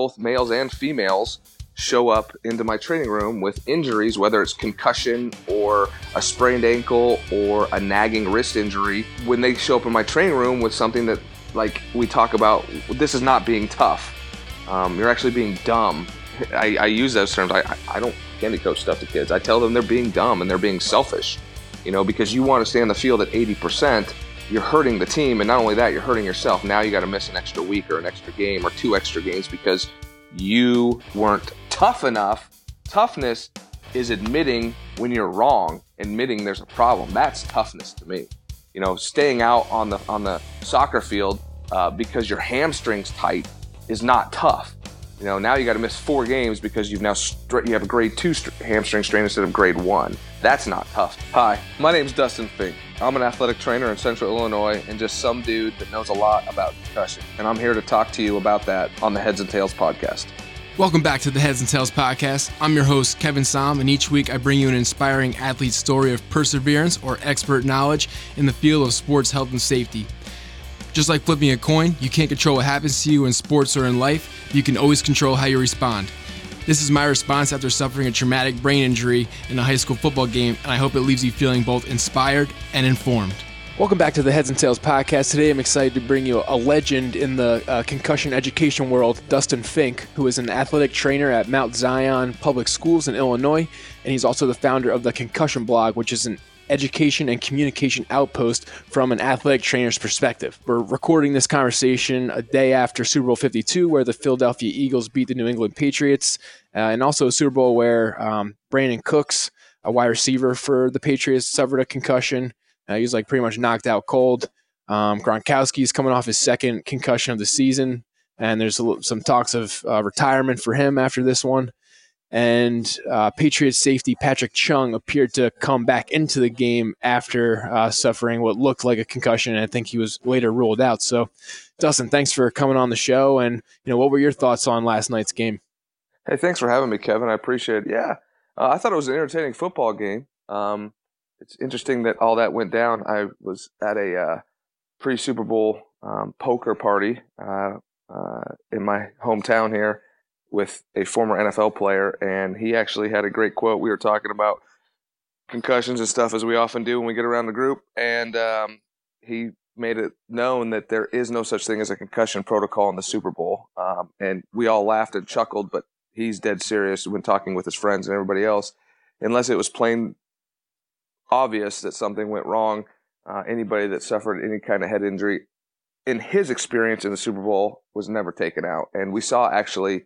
both males and females show up into my training room with injuries, whether it's concussion or a sprained ankle or a nagging wrist injury. When they show up in my training room with something that, like we talk about, this is not being tough. Um, you're actually being dumb. I, I use those terms. I, I don't candy coach stuff to kids. I tell them they're being dumb and they're being selfish. You know, because you want to stay on the field at 80%, you're hurting the team, and not only that, you're hurting yourself. Now you got to miss an extra week or an extra game or two extra games because you weren't tough enough. Toughness is admitting when you're wrong, admitting there's a problem. That's toughness to me. You know, staying out on the on the soccer field uh, because your hamstring's tight is not tough. You know, now you got to miss four games because you've now you have a grade two hamstring strain instead of grade one. That's not tough. Hi, my name's Dustin Fink. I'm an athletic trainer in Central Illinois and just some dude that knows a lot about concussion. And I'm here to talk to you about that on the Heads and Tails podcast. Welcome back to the Heads and Tails podcast. I'm your host, Kevin Som, and each week I bring you an inspiring athlete story of perseverance or expert knowledge in the field of sports health and safety. Just like flipping a coin, you can't control what happens to you in sports or in life, you can always control how you respond. This is my response after suffering a traumatic brain injury in a high school football game, and I hope it leaves you feeling both inspired and informed. Welcome back to the Heads and Tails podcast. Today I'm excited to bring you a legend in the uh, concussion education world, Dustin Fink, who is an athletic trainer at Mount Zion Public Schools in Illinois, and he's also the founder of the Concussion Blog, which is an education and communication outpost from an athletic trainer's perspective. We're recording this conversation a day after Super Bowl 52, where the Philadelphia Eagles beat the New England Patriots, uh, and also a Super Bowl where um, Brandin Cooks, a wide receiver for the Patriots, suffered a concussion. Uh, he was like pretty much knocked out cold. Um, Gronkowski is coming off his second concussion of the season, and there's some talks of uh, retirement for him after this one and uh, Patriots safety Patrick Chung appeared to come back into the game after uh, suffering what looked like a concussion. And I think he was later ruled out. So, Dustin, thanks for coming on the show. And you know, what were your thoughts on last night's game? Hey, thanks for having me, Kevin. I appreciate it. Yeah, uh, I thought it was an entertaining football game. Um, it's interesting that all that went down. I was at a uh, pre Super Bowl um, poker party uh, uh, in my hometown here with a former NFL player, and he actually had a great quote. We were talking about concussions and stuff as we often do when we get around the group, and um, he made it known that there is no such thing as a concussion protocol in the Super Bowl. Um, and we all laughed and chuckled, but he's dead serious when talking with his friends and everybody else. Unless it was plain obvious that something went wrong, uh, anybody that suffered any kind of head injury, in his experience in the Super Bowl, was never taken out. And we saw actually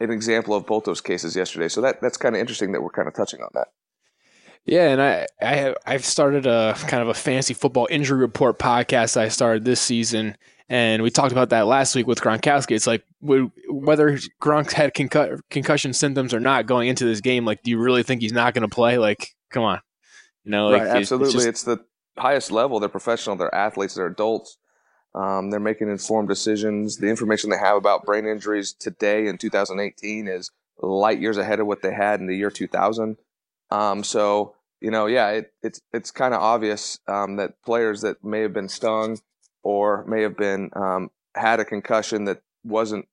an example of both those cases yesterday. So that that's kind of interesting that we're kind of touching on that. Yeah, and I I have I've started a kind of a fantasy football injury report podcast I started this season, and we talked about that last week with Gronkowski. It's like whether Gronk had concu- concussion symptoms or not going into this game. Like, do you really think he's not going to play? Like, come on, you know, like, right? Absolutely, it's, just, it's the highest level. They're professional. They're athletes. They're adults. Um, they're making informed decisions. The information they have about brain injuries today in 2018 is light years ahead of what they had in the year 2000. Um, so you know, yeah, it, it's it's kind of obvious um, that players that may have been stung or may have been um, had a concussion that wasn't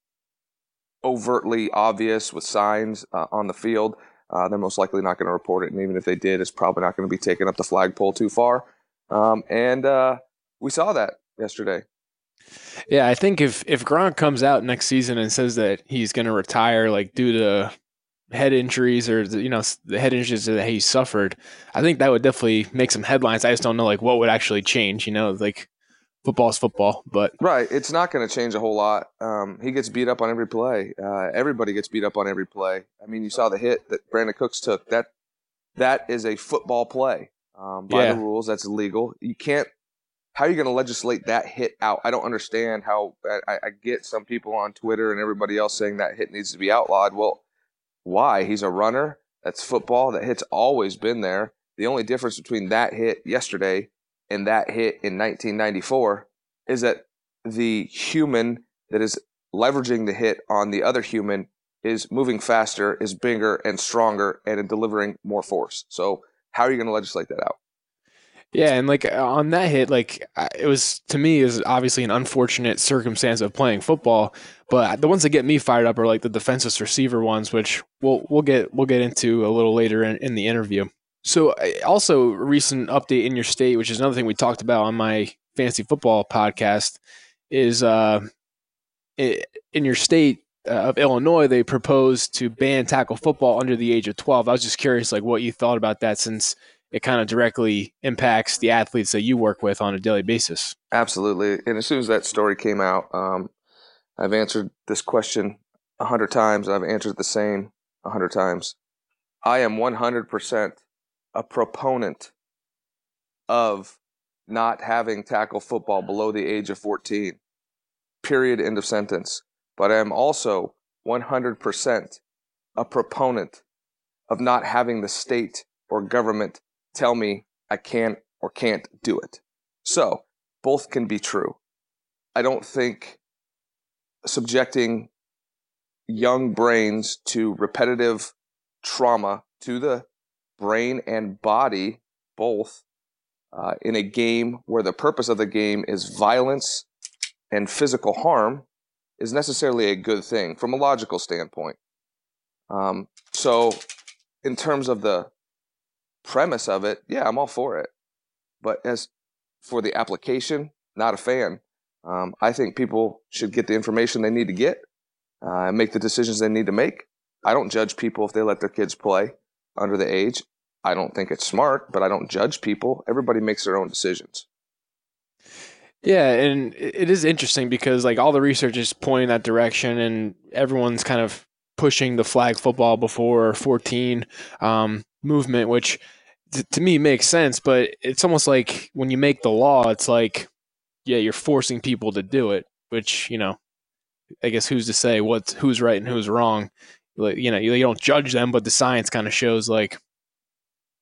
overtly obvious with signs uh, on the field, uh, they're most likely not going to report it. And even if they did, it's probably not going to be taken up the flagpole too far. Um, and uh, we saw that yesterday. Yeah, I think if if Gronk comes out next season and says that he's going to retire, like due to head injuries or you know the head injuries that he suffered, I think that would definitely make some headlines. I just don't know like what would actually change. You know, like football is football, but right, it's not going to change a whole lot. Um, he gets beat up on every play. Uh, everybody gets beat up on every play. I mean, you saw the hit that Brandin Cooks took. That that is a football play. Um, by yeah. the rules, that's illegal. You can't how are you going to legislate that hit out? I don't understand how. I, I, get some people on Twitter and everybody else saying that hit needs to be outlawed. Well, why? He's a runner. That's football. That hit's always been there. The only difference between that hit yesterday and that hit in 1994 is that the human that is leveraging the hit on the other human is moving faster, is bigger and stronger, and delivering more force. So, how are you going to legislate that out? Yeah, and like on that hit, like it was to me is obviously an unfortunate circumstance of playing football, but the ones that get me fired up are like the defenseless receiver ones, which we'll we'll get we'll get into a little later in, in the interview. So also recent update in your state, which is another thing we talked about on my fantasy football podcast, is uh, in your state uh, of Illinois, they proposed to ban tackle football under the age of 12. I was just curious, like, what you thought about that since it kind of directly impacts the athletes that you work with on a daily basis. Absolutely. And as soon as that story came out, um, I've answered this question a hundred times. I've answered the same a hundred times. I am 100% a proponent of not having tackle football below the age of 14. Period. End of sentence. But I am also 100% a proponent of not having the state or government tell me I can or can't do it. So both can be true. I don't think subjecting young brains to repetitive trauma to the brain and body, both, uh, in a game where the purpose of the game is violence and physical harm, is necessarily a good thing from a logical standpoint. Um, so, in terms of the premise of it, yeah, I'm all for it. But as for the application, not a fan. Um, I think people should get the information they need to get uh, and make the decisions they need to make. I don't judge people if they let their kids play under the age. I don't think it's smart, but I don't judge people. Everybody makes their own decisions. Yeah, and it is interesting because like all the research is pointing that direction, and everyone's kind of pushing the flag football before 14 um, movement, which to me makes sense. But it's almost like when you make the law, it's like, yeah, you're forcing people to do it, which you know, I guess who's to say what's who's right and who's wrong? Like, you know, you, you don't judge them, but the science kind of shows like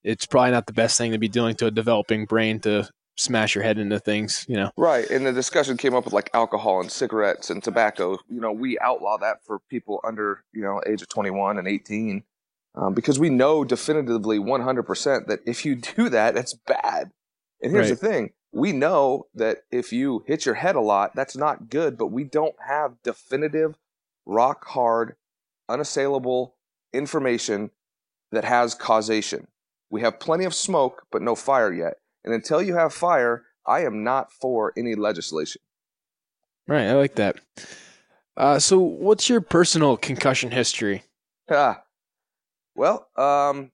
it's probably not the best thing to be doing to a developing brain to smash your head into things, you know. Right. And the discussion came up with like alcohol and cigarettes and tobacco. You know, we outlaw that for people under, you know, age of 21 and 18 um, because we know definitively 100% that if you do that, that's bad. And here's right. the thing we know that if you hit your head a lot, that's not good, but we don't have definitive, rock hard, unassailable information that has causation. We have plenty of smoke, but no fire yet. And until you have fire, I am not for any legislation. Right, I like that. Uh, so, what's your personal concussion history? Ah, well, um,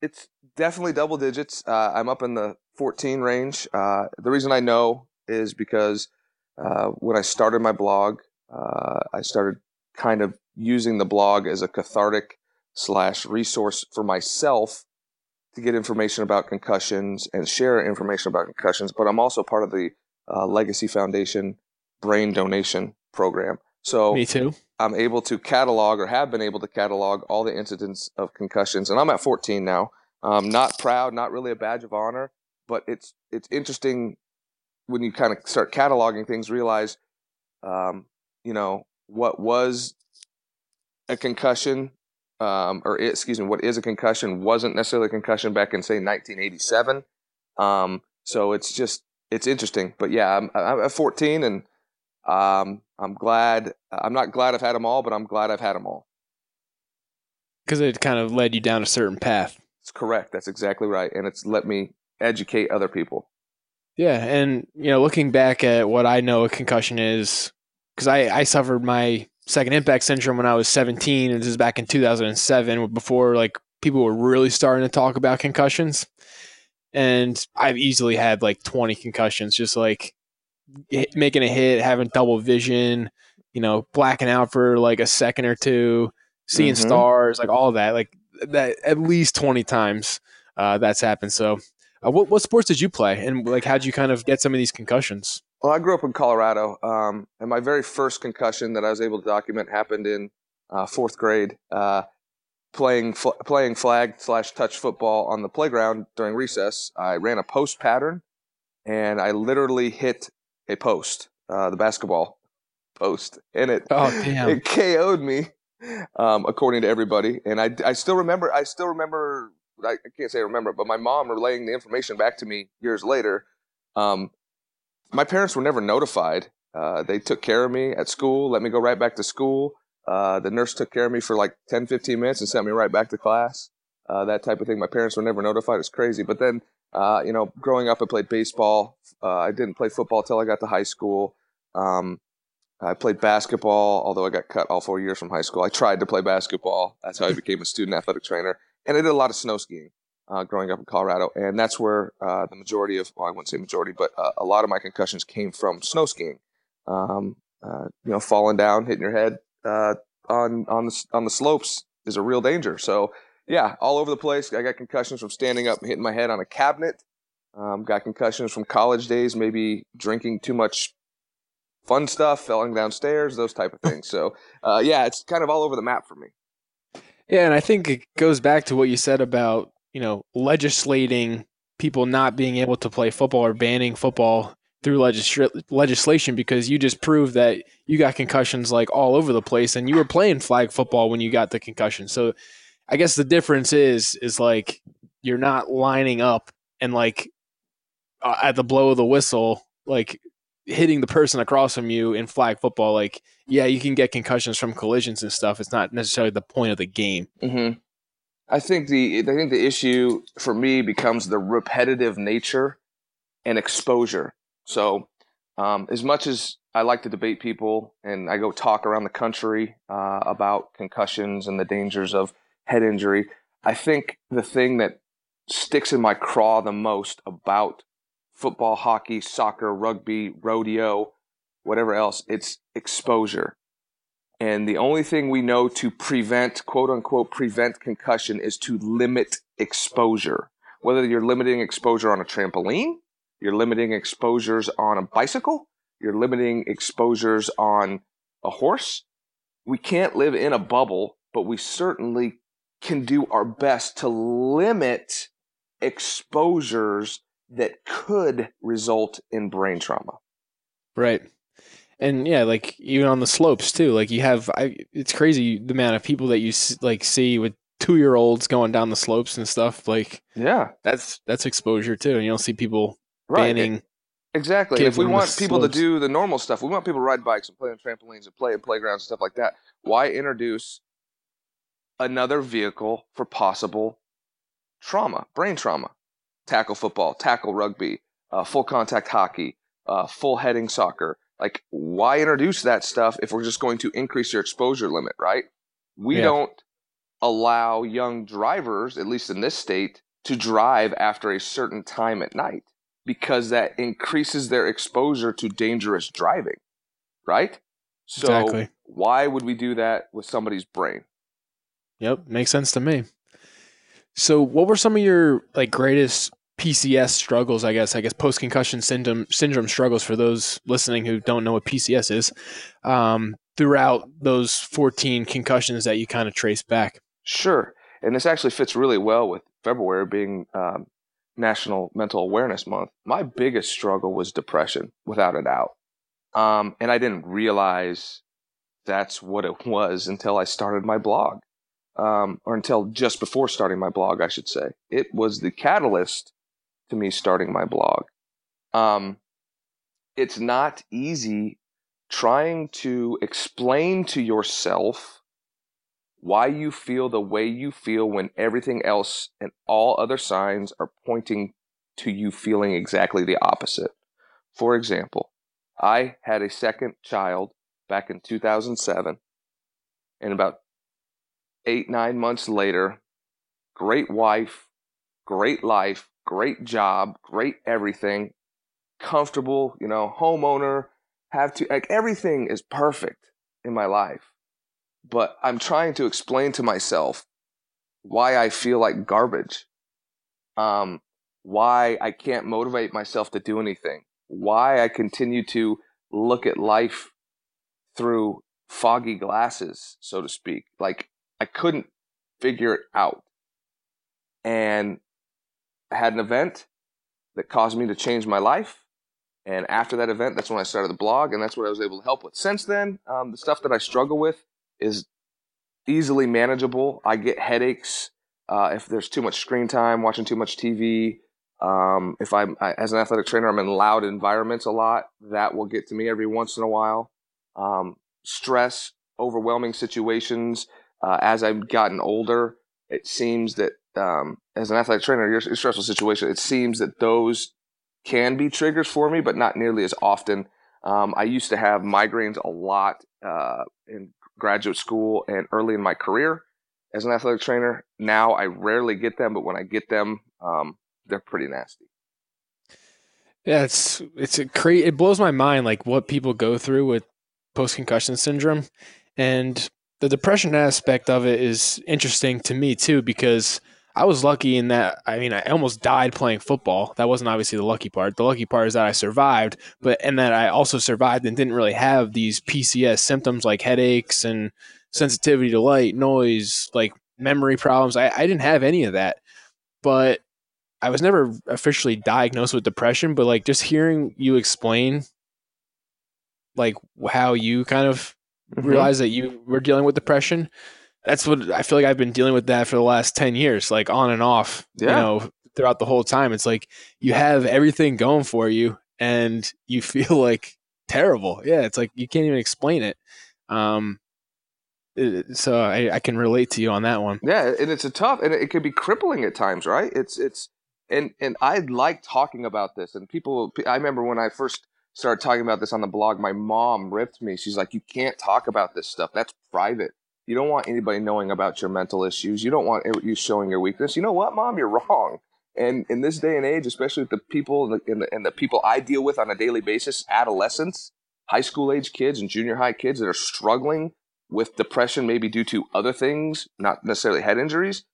it's definitely double digits. Uh, I'm up in the 14 range. Uh, the reason I know is because uh, when I started my blog, uh, I started kind of using the blog as a cathartic slash resource for myself to get information about concussions and share information about concussions. But I'm also part of the uh, Legacy Foundation brain donation program. So me too. I'm able to catalog or have been able to catalog all the incidents of concussions, and I'm at 14 now. Um, not proud, not really a badge of honor, but it's it's interesting when you kind of start cataloging things, realize, um, you know, what was a concussion, um, or excuse me, what is a concussion wasn't necessarily a concussion back in say 1987. Um, so it's just it's interesting, but yeah, I'm, I'm at 14 and um, I'm glad. I'm not glad I've had them all, but I'm glad I've had them all. Because it kind of led you down a certain path. It's correct. That's exactly right, and it's let me educate other people. Yeah, and you know, looking back at what I know a concussion is, because I I suffered my second impact syndrome when I was 17, and this is back in 2007, before like people were really starting to talk about concussions. And I've easily had like 20 concussions, just like making a hit, having double vision, you know, blacking out for like a second or two, seeing mm-hmm. stars, like all that, like that at least 20 times uh, that's happened. So, uh, what, what sports did you play and like how'd you kind of get some of these concussions? Well, I grew up in Colorado, um, and my very first concussion that I was able to document happened in uh, fourth grade, uh, playing fl- playing flag slash touch football on the playground during recess. I ran a post pattern, and I literally hit a post, uh, the basketball post, and it oh, damn. it KO'd me, um, according to everybody. And I, I still remember I still remember I, I can't say I remember but my mom relaying the information back to me years later. Um, my parents were never notified. Uh, they took care of me at school, let me go right back to school. Uh, the nurse took care of me for like 10, 15 minutes and sent me right back to class. Uh, that type of thing. My parents were never notified. It's crazy. But then, uh, you know, growing up, I played baseball. Uh, I didn't play football till I got to high school. Um, I played basketball, although I got cut all four years from high school. I tried to play basketball. That's how I became a student athletic trainer. And I did a lot of snow skiing uh, growing up in Colorado. And that's where uh, the majority of, well, I wouldn't say majority, but uh, a lot of my concussions came from snow skiing. Um, uh, you know, falling down, hitting your head on, on, the, on the slopes is a real danger. So, yeah, all over the place. I got concussions from standing up and hitting my head on a cabinet. Um, got concussions from college days, maybe drinking too much fun stuff, falling downstairs, those type of things. So, uh, yeah, it's kind of all over the map for me. Yeah, and I think it goes back to what you said about you know legislating people not being able to play football or banning football through legisl- legislation because you just proved that you got concussions like all over the place and you were playing flag football when you got the concussion. So I guess the difference is is like you're not lining up and like uh, at the blow of the whistle like hitting the person across from you in flag football, like yeah, you can get concussions from collisions and stuff. It's not necessarily the point of the game. Mm-hmm. I think the I think the issue for me becomes the repetitive nature and exposure. So, um, as much as I like to debate people and I go talk around the country uh, about concussions and the dangers of head injury, I think the thing that sticks in my craw the most about football, hockey, soccer, rugby, rodeo, whatever else. It's exposure. And the only thing we know to prevent, quote unquote, prevent concussion is to limit exposure. Whether you're limiting exposure on a trampoline, you're limiting exposures on a bicycle, you're limiting exposures on a horse. We can't live in a bubble, but we certainly can do our best to limit exposures that could result in brain trauma. Right. And yeah, like even on the slopes too. Like you have, I, it's crazy the amount of people that you like see with two year olds going down the slopes and stuff. Like, yeah, that's that's exposure too. And you don't see people right. banning. Exactly. If we want people slopes. to do the normal stuff, we want people to ride bikes and play on trampolines and play in playgrounds and stuff like that. Why introduce another vehicle for possible trauma, brain trauma? tackle football, tackle rugby, uh, full contact hockey, uh, full heading soccer. Like, why introduce that stuff if we're just going to increase your exposure limit, right? We yeah. don't allow young drivers, at least in this state, to drive after a certain time at night because that increases their exposure to dangerous driving, right? So, exactly. why would we do that with somebody's brain? Yep, makes sense to me. So, what were some of your like greatest PCS struggles? I guess I guess post concussion syndrome syndrome struggles for those listening who don't know what PCS is. Um, throughout those 14 concussions that you kind of trace back. Sure, and this actually fits really well with February being um, National Mental Awareness Month. My biggest struggle was depression, without a doubt, um, and I didn't realize that's what it was until I started my blog um, or until just before starting my blog, I should say. It was the catalyst to me starting my blog. Um, it's not easy trying to explain to yourself why you feel the way you feel when everything else and all other signs are pointing to you feeling exactly the opposite. For example, I had a second child back in 2007, and about eight, nine months later, great wife, great life, great job, great everything, comfortable, you know, homeowner, have to, like, everything is perfect in my life. But I'm trying to explain to myself why I feel like garbage, um, why I can't motivate myself to do anything, why I continue to look at life through foggy glasses, so to speak. Like, I couldn't figure it out. And I had an event that caused me to change my life. And after that event, that's when I started the blog, and that's what I was able to help with. Since then, um, the stuff that I struggle with is easily manageable. I get headaches uh, if there's too much screen time, watching too much TV. Um, if I'm I, as an athletic trainer, I'm in loud environments a lot. That will get to me every once in a while. Um, stress, overwhelming situations. Uh, as I've gotten older, it seems that um, as an athletic trainer, your stressful situation, it seems that those can be triggers for me, but not nearly as often. Um, I used to have migraines a lot uh, in graduate school and early in my career as an athletic trainer. Now I rarely get them, but when I get them, um, they're pretty nasty. Yeah, it's it's a cra- it blows my mind like what people go through with post concussion syndrome, and the depression aspect of it is interesting to me too because I was lucky in that I mean I almost died playing football. That wasn't obviously the lucky part. The lucky part is that I survived, but and that I also survived and didn't really have these PCS symptoms like headaches and sensitivity to light, noise, like memory problems. I, I didn't have any of that. But I was never officially diagnosed with depression, but like just hearing you explain like how you kind of mm-hmm. realize that you were dealing with depression that's what I feel like I've been dealing with that for the last 10 years, like on and off, yeah. you know, throughout the whole time. It's like you have everything going for you and you feel like terrible. Yeah. It's like you can't even explain it. Um, so I, I can relate to you on that one. Yeah. And it's a tough, and it can be crippling at times, right? It's, it's, and, and I like talking about this and people, I remember when I first started talking about this on the blog, my mom ripped me. She's like, you can't talk about this stuff. That's private you don't want anybody knowing about your mental issues. You don't want you showing your weakness. You know what, mom? You're wrong. And in this day and age, especially with the people and the, and the people I deal with on a daily basis, adolescents, high school age kids, and junior high kids that are struggling with depression, maybe due to other things, not necessarily head injuries,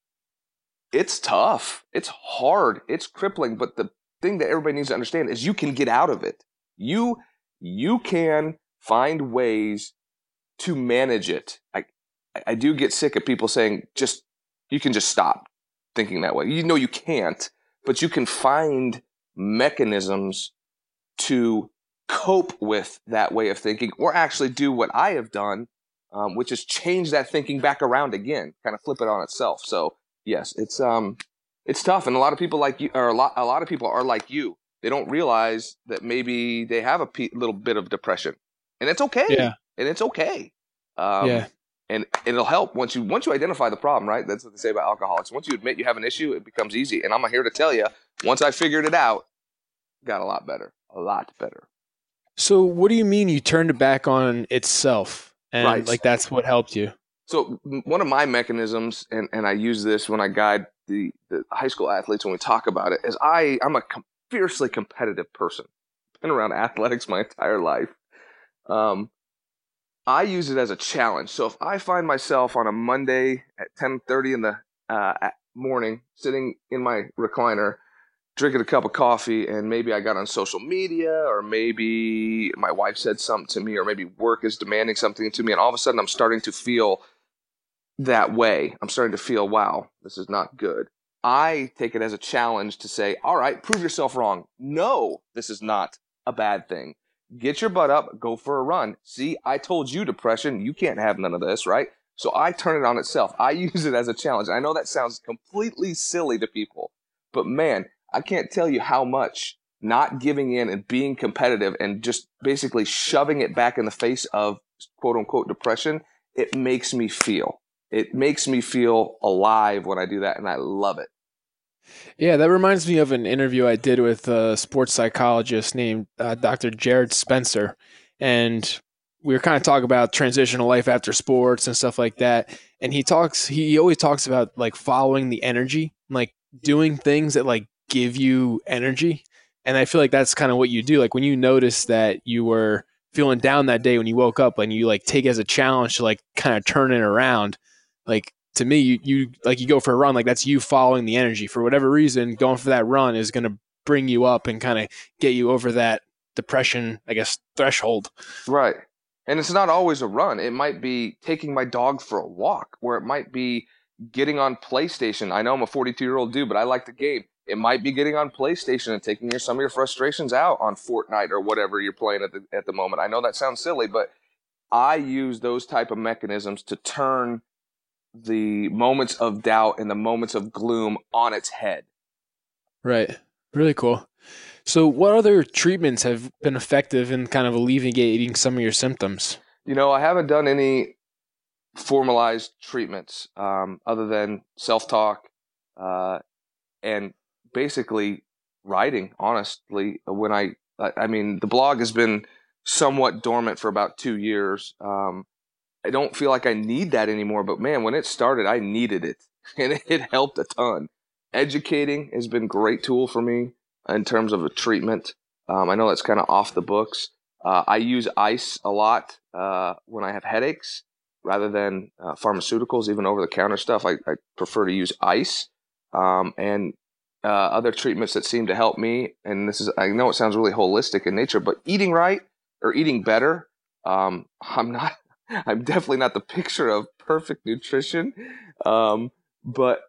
it's tough. It's hard. It's crippling. But the thing that everybody needs to understand is you can get out of it. You you can find ways to manage it. I, I do get sick of people saying just you can just stop thinking that way. You know you can't, but you can find mechanisms to cope with that way of thinking or actually do what I have done, um, which is change that thinking back around again, kind of flip it on itself. So yes, it's um it's tough and a lot of people like you or a lot a lot of people are like you. They don't realize that maybe they have a p- little bit of depression. And it's okay. Yeah. And it's okay. Um, yeah and it'll help once you once you identify the problem right that's what they say about alcoholics once you admit you have an issue it becomes easy and i'm here to tell you once i figured it out got a lot better a lot better so what do you mean you turned it back on itself and right. like that's what helped you so one of my mechanisms and, and i use this when i guide the, the high school athletes when we talk about it is i i'm a fiercely competitive person been around athletics my entire life um, I use it as a challenge. So if I find myself on a Monday at 10:30 in the uh, morning, sitting in my recliner, drinking a cup of coffee, and maybe I got on social media, or maybe my wife said something to me, or maybe work is demanding something to me, and all of a sudden I'm starting to feel that way. I'm starting to feel, wow, this is not good. I take it as a challenge to say, all right, prove yourself wrong. No, this is not a bad thing get your butt up, go for a run. See, I told you depression, you can't have none of this, right? So I turn it on itself. I use it as a challenge. I know that sounds completely silly to people, but man, I can't tell you how much not giving in and being competitive and just basically shoving it back in the face of quote unquote depression, it makes me feel. It makes me feel alive when I do that, and I love it. Yeah, that reminds me of an interview I did with a sports psychologist named uh, Dr. Jared Spencer. And we were kind of talking about transitional life after sports and stuff like that. And he talks, he always talks about like following the energy, like doing things that like give you energy. And I feel like that's kind of what you do. Like when you notice that you were feeling down that day when you woke up and you like take as a challenge to like kind of turn it around, like to me, you, you like you go for a run, like that's you following the energy for whatever reason. Going for that run is going to bring you up and kind of get you over that depression, I guess, threshold. Right. And it's not always a run. It might be taking my dog for a walk, or it might be getting on PlayStation. I know I'm a 42 year old dude, but I like the game. It might be getting on PlayStation and taking your, some of your frustrations out on Fortnite or whatever you're playing at the at the moment. I know that sounds silly, but I use those type of mechanisms to turn the moments of doubt and the moments of gloom on its head. Right. Really cool. So, what other treatments have been effective in kind of alleviating some of your symptoms? You know, I haven't done any formalized treatments um, other than self talk uh, and basically writing. Honestly, when I, I mean, the blog has been somewhat dormant for about two years. Um, I don't feel like I need that anymore, but man, when it started, I needed it, and it helped a ton. Educating has been a great tool for me in terms of a treatment. Um, I know that's kind of off the books. Uh, I use ice a lot uh, when I have headaches rather than uh, pharmaceuticals, even over the counter stuff. I, I, prefer to use ice um, and uh, other treatments that seem to help me. And this is, I know it sounds really holistic in nature, but eating right or eating better, um, I'm not, I'm definitely not the picture of perfect nutrition. Um, but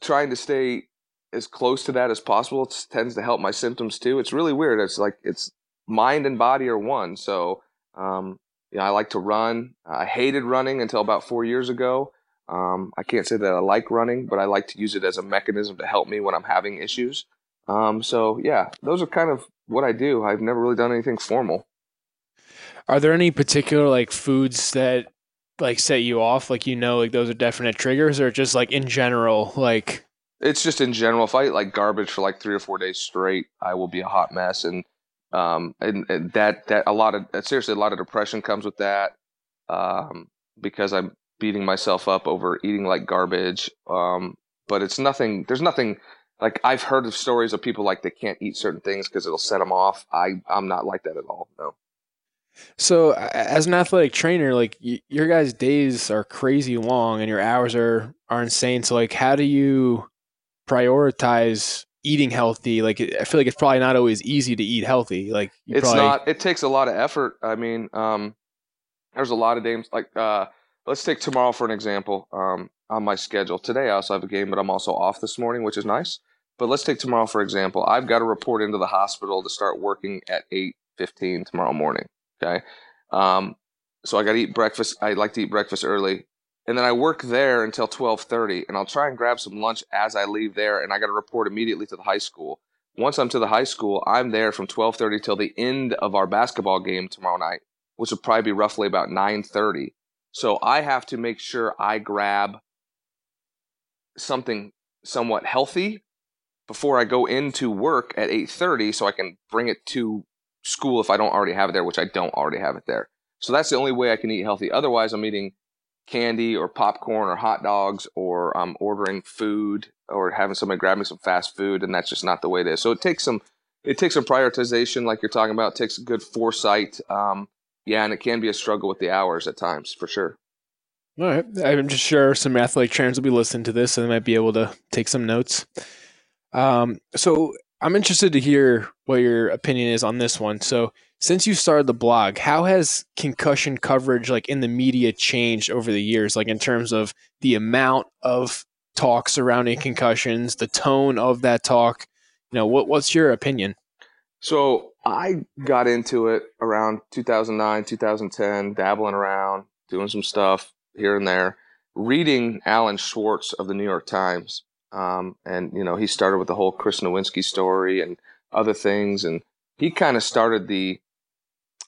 trying to stay as close to that as possible tends to help my symptoms too. It's really weird. It's like it's mind and body are one. So, um, I like to run. I hated running until about four years ago. Um, I can't say that I like running, but I like to use it as a mechanism to help me when I'm having issues. Um, so yeah, those are kind of what I do. I've never really done anything formal. Are there any particular like foods that like set you off? Like you know, like those are definite triggers, or just like in general, like it's just in general. If I eat like garbage for like three or four days straight, I will be a hot mess, and um, and, and that that a lot of seriously a lot of depression comes with that, um, because I'm beating myself up over eating like garbage. Um, but it's nothing. There's nothing like I've heard of stories of people like they can't eat certain things because it'll set them off. I I'm not like that at all. No. So, as an athletic trainer, like y- your guys' days are crazy long and your hours are are insane. So, like, how do you prioritize eating healthy? Like, I feel like it's probably not always easy to eat healthy. Like, it's probably... not. It takes a lot of effort. I mean, um, there's a lot of games. Like, uh, let's take tomorrow for an example. Um, on my schedule today, I also have a game, but I'm also off this morning, which is nice. But let's take tomorrow for example. I've got to report into the hospital to start working at eight fifteen tomorrow morning. Okay. Um, so I got to eat breakfast. I like to eat breakfast early. And then I work there until 12:30 and I'll try and grab some lunch as I leave there and I got to report immediately to the high school. Once I'm to the high school, I'm there from 12:30 till the end of our basketball game tomorrow night, which will probably be roughly about 9:30. So I have to make sure I grab something somewhat healthy before I go into work at 8:30 so I can bring it to school if I don't already have it there, which I don't already have it there. So that's the only way I can eat healthy. Otherwise, I'm eating candy or popcorn or hot dogs or I'm ordering food or having somebody grab me some fast food, and that's just not the way it is. So it takes some it takes some prioritization, like you're talking about. It takes good foresight. Um, yeah, and it can be a struggle with the hours at times for sure. All right, I'm just sure some athletic trainers will be listening to this and they might be able to take some notes. Um, so I'm interested to hear what your opinion is on this one. So, since you started the blog, how has concussion coverage like in the media changed over the years like in terms of the amount of talk surrounding concussions, the tone of that talk? You know, what what's your opinion? So, I got into it around 2009, 2010, dabbling around, doing some stuff here and there, reading Alan Schwarz of the New York Times um, and you know, he started with the whole Chris Nowinski story and other things, and he kind of started the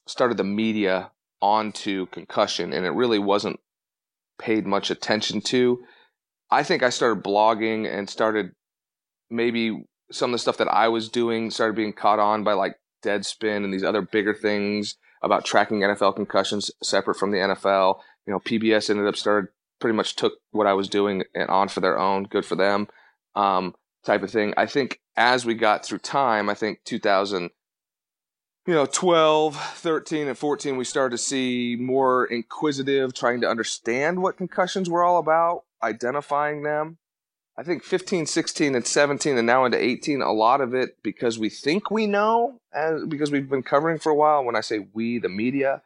started the media onto concussion, and it really wasn't paid much attention to. I think I started blogging and started maybe some of the stuff that I was doing started being caught on by like Deadspin and these other bigger things about tracking NFL concussions separate from the NFL. You know, PBS ended up started pretty much took what I was doing and on for their own. Good for them, um, type of thing. I think as we got through time, I think 2000, you know, 12, 13, and 14, we started to see more inquisitive, trying to understand what concussions were all about, identifying them. I think 15, 16, and 17, and now into 18, a lot of it because we think we know, as, because we've been covering for a while. When I say we, the media,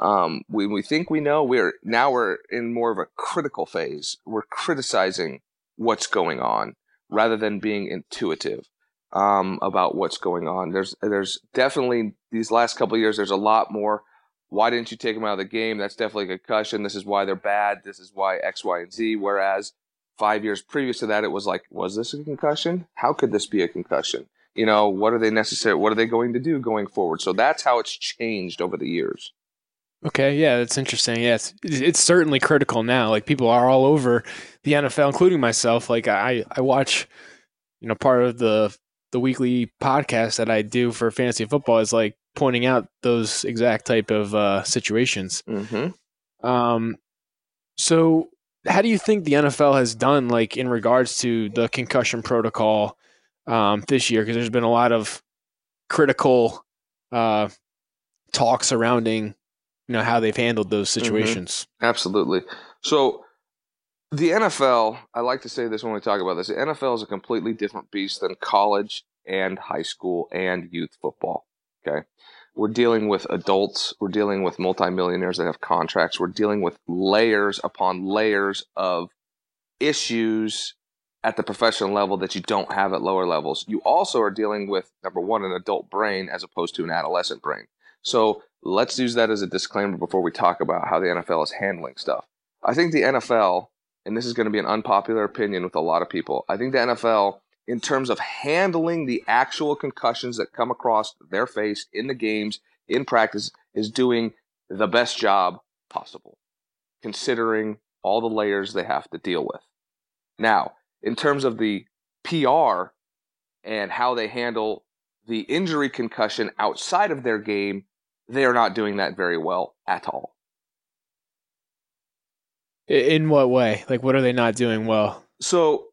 um, when we think we know, we're now we're in more of a critical phase. We're criticizing what's going on rather than being intuitive um, about what's going on. There's there's definitely these last couple years. There's a lot more why didn't you take them out of the game? That's definitely a concussion. This is why they're bad. This is why X, Y, and Z. Whereas five years previous to that, it was like, was this a concussion? How could this be a concussion? You know, what are they necessary? What are they going to do going forward? So that's how it's changed over the years. Okay, yeah, that's interesting. Yes, it's, it's certainly critical now. Like people are all over the NFL, including myself. Like I, I watch, you know, part of the the weekly podcast that I do for fantasy football is like pointing out those exact type of uh, situations. Mm-hmm. Um, so how do you think the NFL has done, like in regards to the concussion protocol um, this year? Because there's been a lot of critical uh, talk surrounding, you know, how they've handled those Mm-hmm. situations. Absolutely. So the NFL, I like to say this when we talk about this. The NFL is a completely different beast than college and high school and youth football. Okay. We're dealing with adults. We're dealing with multimillionaires that have contracts. We're dealing with layers upon layers of issues at the professional level that you don't have at lower levels. You also are dealing with, number one, an adult brain as opposed to an adolescent brain. So let's use that as a disclaimer before we talk about how the NFL is handling stuff. I think the NFL, and this is going to be an unpopular opinion with a lot of people, I think the NFL, in terms of handling the actual concussions that come across their face in the games, in practice, is doing the best job possible, considering all the layers they have to deal with. Now, in terms of the PR and how they handle the injury concussion outside of their game, they are not doing that very well at all. In what way? Like, what are they not doing well? So,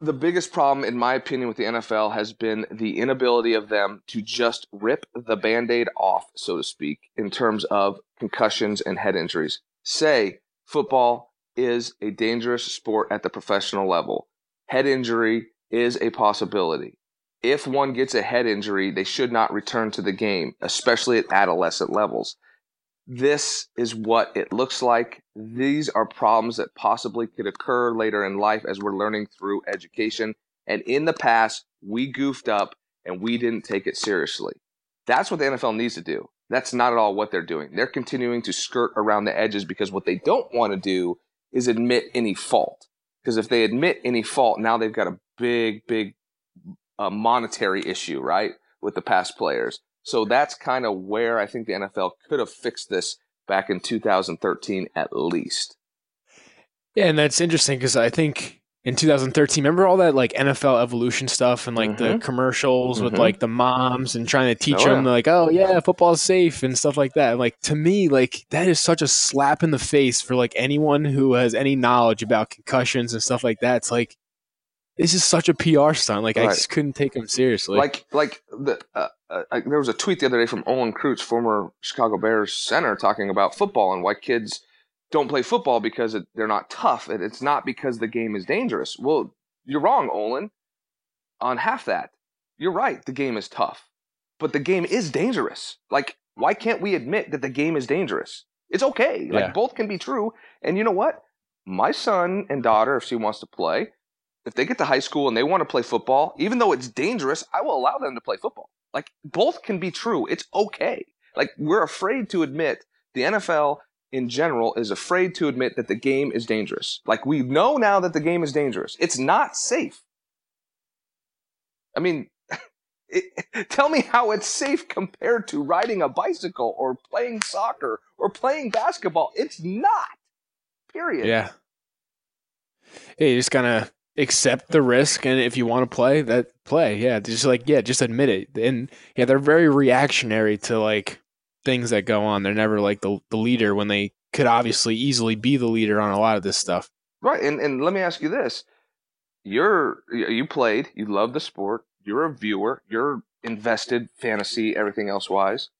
the biggest problem, in my opinion, with the NFL has been the inability of them to just rip the band aid off, so to speak, in terms of concussions and head injuries. Say football is a dangerous sport at the professional level, head injury is a possibility. If one gets a head injury, they should not return to the game, especially at adolescent levels. This is what it looks like. These are problems that possibly could occur later in life as we're learning through education. And in the past, we goofed up and we didn't take it seriously. That's what the NFL needs to do. That's not at all what they're doing. They're continuing to skirt around the edges because what they don't want to do is admit any fault. Because if they admit any fault, now they've got a big, big uh, monetary issue, right, with the past players. So that's kind of where I think the NFL could have fixed this back in 2013 at least. Yeah, and that's interesting because I think in 2013, remember all that like NFL evolution stuff and like the Mhm. commercials with Mhm. like the moms and trying to teach Oh, them yeah. like, oh yeah, football's safe and stuff like that. Like to me, like that is such a slap in the face for like anyone who has any knowledge about concussions and stuff like that. It's like this is such a PR stunt. Like I just couldn't take them seriously. Like, like the uh, uh, there was a tweet the other day from Olin Kreutz, former Chicago Bears center, talking about football and why kids don't play football because it, they're not tough. And it's not because the game is dangerous. Well, you're wrong, Olin, on half that. You're right. The game is tough, but the game is dangerous. Like, why can't we admit that the game is dangerous? It's okay. Like, Yeah. both can be true. And you know what? My son and daughter, if she wants to play, if they get to high school and they want to play football, even though it's dangerous, I will allow them to play football. Like both can be true. It's okay. Like we're afraid to admit the NFL in general is afraid to admit that the game is dangerous. Like we know now that the game is dangerous. It's not safe. I mean, it, tell me how it's safe compared to riding a bicycle or playing soccer or playing basketball. It's not. Period. yeah. Yeah, you just gotta accept the risk and if you want to play, that play. Yeah. Just like yeah, just admit it. And yeah, they're very reactionary to like things that go on. They're never like the the leader when they could obviously easily be the leader on a lot of this stuff. Right, and and let me ask you this: You're you played, you love the sport, you're a viewer, you're invested, fantasy, everything else wise.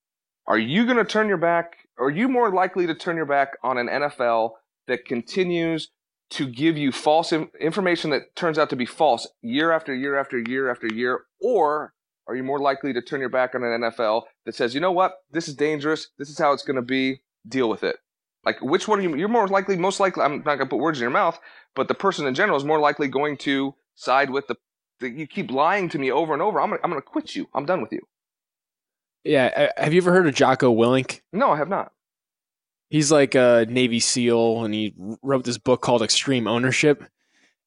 Are you going to turn your back? Are you more likely to turn your back on an NFL that continues to give you false information that turns out to be false year after year after year after year, or are you more likely to turn your back on an NFL that says, you know what, this is dangerous, this is how it's going to be, deal with it? Like, which one are you? You're more likely, most likely. I'm not going to put words in your mouth, but the person in general is more likely going to side with the. the you keep lying to me over and over. I'm gonna, I'm going to quit you. I'm done with you. Yeah, uh, have you ever heard of Jocko Willink? No, I have not. He's like a Navy SEAL, and he wrote this book called Extreme Ownership.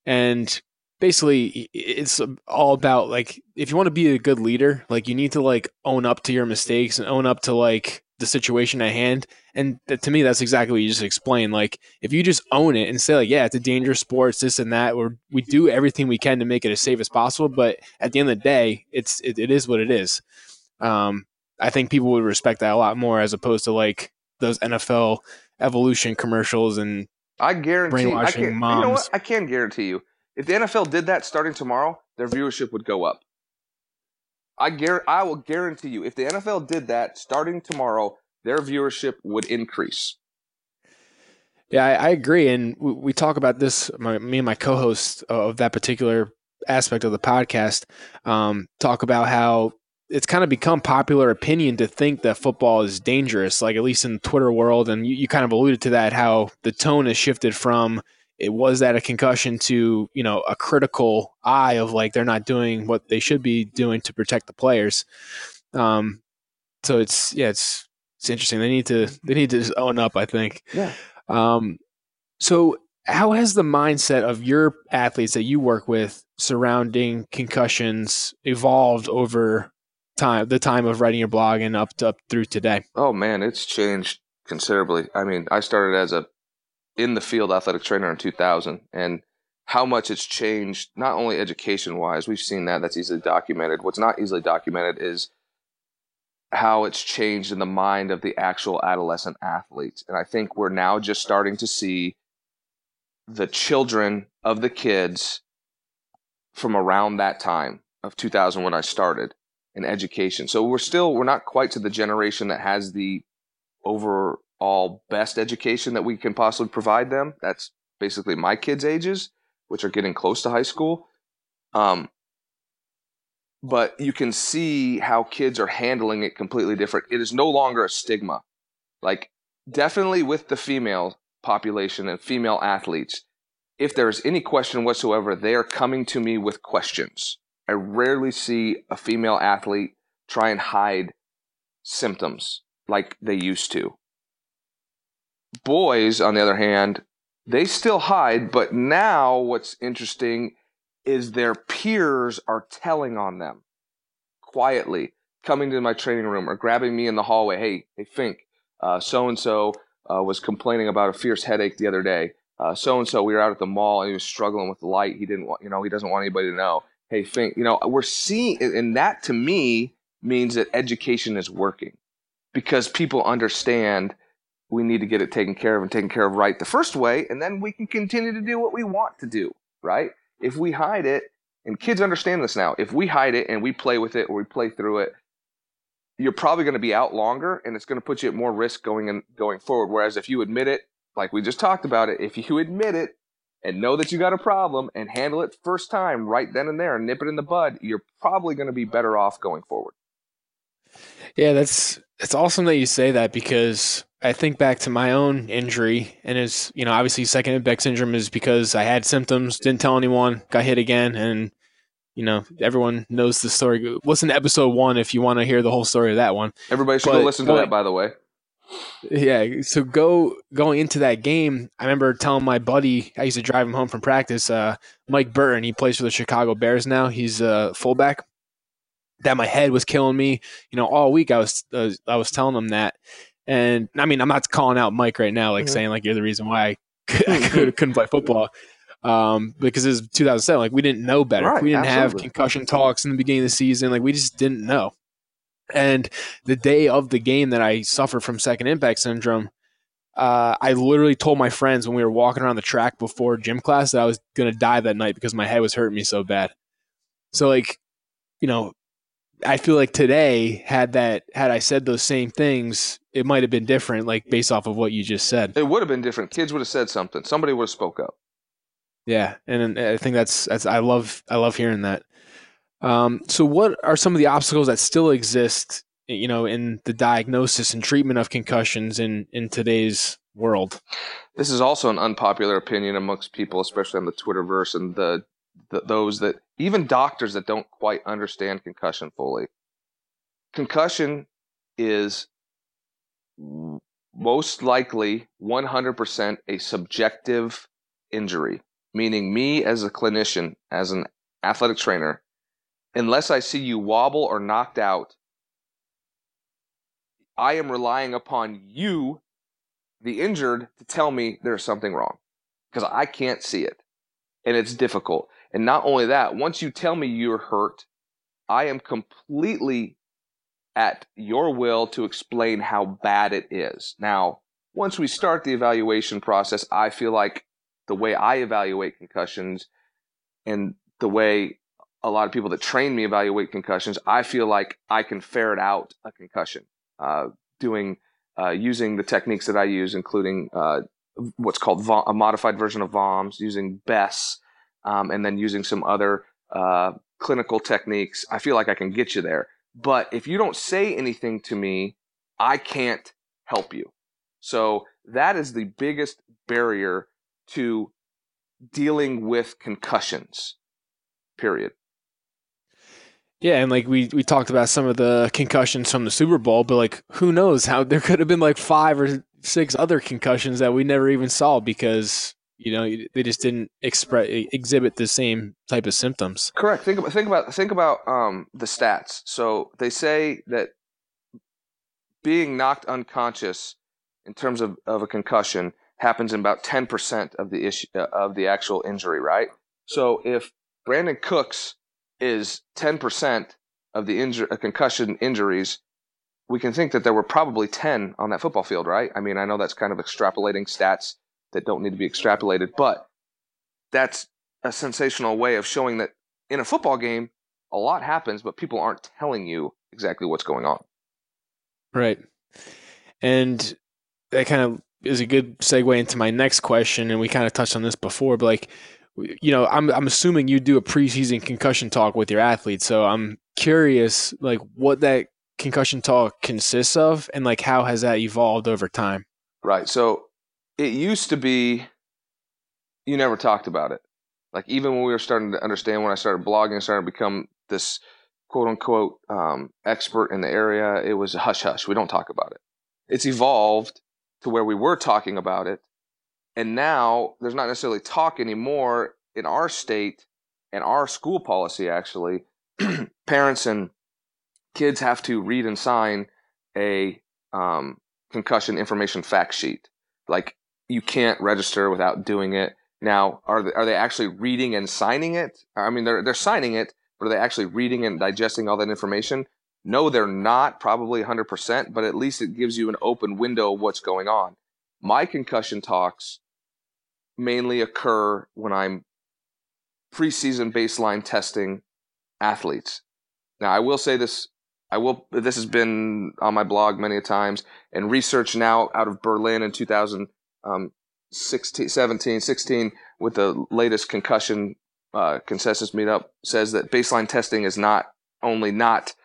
And basically, it's all about like if you want to be a good leader, like you need to like own up to your mistakes and own up to like the situation at hand. And th- to me, that's exactly what you just explained. Like if you just own it and say like, yeah, it's a dangerous sport, it's this and that, or we do everything we can to make it as safe as possible. But at the end of the day, it's it, it is what it is. Um, I think people would respect that a lot more as opposed to like those NFL evolution commercials and I guarantee. I can, moms. You know what? I can guarantee you, if the NFL did that starting tomorrow, their viewership would go up. I guar- I will guarantee you, if the NFL did that starting tomorrow, their viewership would increase. Yeah, I, I agree, and we, we talk about this. My, me and my co-host of that particular aspect of the podcast um, talk about how it's kind of become popular opinion to think that football is dangerous, like at least in the Twitter world. And you, you kind of alluded to that, how the tone has shifted from it was that a concussion to you know a critical eye of like they're not doing what they should be doing to protect the players. Um, so it's yeah, it's it's interesting. They need to they need to just own up. I think. Yeah. Um, so how has the mindset of your athletes that you work with surrounding concussions evolved over time, the time of writing your blog and up to, up through today? Oh man, it's changed considerably. I mean, I started as a in the field athletic trainer in 2000, and how much it's changed, not only education wise, we've seen that that's easily documented. What's not easily documented is how it's changed in the mind of the actual adolescent athletes. And I think we're now just starting to see the children of the kids from around that time of 2000 when I started in education. So we're still we're not quite to the generation that has the overall best education that we can possibly provide them. That's basically my kids' ages, which are getting close to high school. Um, but you can see how kids are handling it completely different. It is no longer a stigma. Like definitely with the female population and female athletes, if there's any question whatsoever, they are coming to me with questions. I rarely see a female athlete try and hide symptoms like they used to. Boys, on the other hand, they still hide, but now what's interesting is their peers are telling on them quietly, coming to my training room or grabbing me in the hallway. Hey, hey, Fink, so and so was complaining about a fierce headache the other day. So and so, we were out at the mall and he was struggling with the light. He didn't want, you know, he doesn't want anybody to know. Hey, think you know, we're seeing, and that to me means that education is working because people understand we need to get it taken care of and taken care of right the first way, and then we can continue to do what we want to do, right? If we hide it, and kids understand this now, if we hide it and we play with it or we play through it, you're probably going to be out longer and it's going to put you at more risk going and going forward. Whereas if you admit it, like we just talked about it, if you admit it and know that you got a problem and handle it first time right then and there and nip it in the bud, you're probably going to be better off going forward. Yeah, that's it's awesome that you say that because I think back to my own injury and it's you know obviously second impact syndrome is because I had symptoms, didn't tell anyone, got hit again, and you know everyone knows the story. Listen to episode one if you want to hear the whole story of that one. Everybody should But- go listen to but- that, by the way. Yeah, so go going into that game, I remember telling my buddy I used to drive him home from practice, uh, Mike Burton. He plays for the Chicago Bears now. He's a fullback. That my head was killing me. You know, all week I was uh, I was telling him that, and I mean I'm not calling out Mike right now, like Mhm. saying like you're the reason why I, could, I could, couldn't play football. Um, because it was 2007. Like we didn't know better. Right, we didn't have concussion talks in the beginning of the season. Like we just didn't know. And the day of the game that I suffered from second impact syndrome, uh, I literally told my friends when we were walking around the track before gym class that I was going to die that night because my head was hurting me so bad. So, like, you know, I feel like today, had that, had I said those same things, it might have been different, like based off of what you just said. It would have been different. Kids would have said something. Somebody would have spoke up. Yeah, and I think that's that's I love I love hearing that. Um, so, what are some of the obstacles that still exist, you know, in the diagnosis and treatment of concussions in in today's world? This is also an unpopular opinion amongst people, especially on the Twitterverse and the, the those that even doctors that don't quite understand concussion fully. Concussion is most likely 100% a subjective injury, meaning me as a clinician, as an athletic trainer, unless I see you wobble or knocked out, I am relying upon you, the injured, to tell me there's something wrong because I can't see it. And it's difficult. And not only that, once you tell me you're hurt, I am completely at your will to explain how bad it is. Now, once we start the evaluation process, I feel like the way I evaluate concussions and the way a lot of people that train me evaluate concussions, I feel like I can ferret out a concussion uh, doing uh, using the techniques that I use, including uh, what's called a modified version of VOMS, using BESS, um, and then using some other uh, clinical techniques. I feel like I can get you there. But if you don't say anything to me, I can't help you. So that is the biggest barrier to dealing with concussions, period. Yeah, and like we we talked about some of the concussions from the Super Bowl, but like who knows how there could have been like five or six other concussions that we never even saw because you know they just didn't express exhibit the same type of symptoms. Correct. Think about think about think about um, the stats. So they say that being knocked unconscious in terms of, of a concussion happens in about 10% of the issue uh, of the actual injury, right? So if Brandin Cooks is 10% of the injury, uh, concussion injuries, we can think that there were probably 10 on that football field, right? I mean, I know that's kind of extrapolating stats that don't need to be extrapolated, but that's a sensational way of showing that in a football game, a lot happens, but people aren't telling you exactly what's going on. Right. And that kind of is a good segue into my next question. And we kind of touched on this before, but like, you know, I'm I'm assuming you do a preseason concussion talk with your athletes. So I'm curious, like, what that concussion talk consists of, and like how has that evolved over time? Right. So it used to be you never talked about it. Like even when we were starting to understand, when I started blogging and started to become this quote unquote um, expert in the area, it was a hush hush. We don't talk about it. It's evolved to where we were talking about it and now there's not necessarily talk anymore in our state and our school policy, actually. parents and kids have to read and sign a um, concussion information fact sheet. Like you can't register without doing it. Now, are they, are they actually reading and signing it? I mean, they're they're signing it, but are they actually reading and digesting all that information? No, they're not. Probably 100%, but at least it gives you an open window of what's going on. My concussion talks mainly occur when I'm preseason baseline testing athletes. Now, I will say this. I will. This has been on my blog many times, and research now out of Berlin in 2016, um, 17, 16, with the latest concussion uh, consensus meetup, says that baseline testing is not only not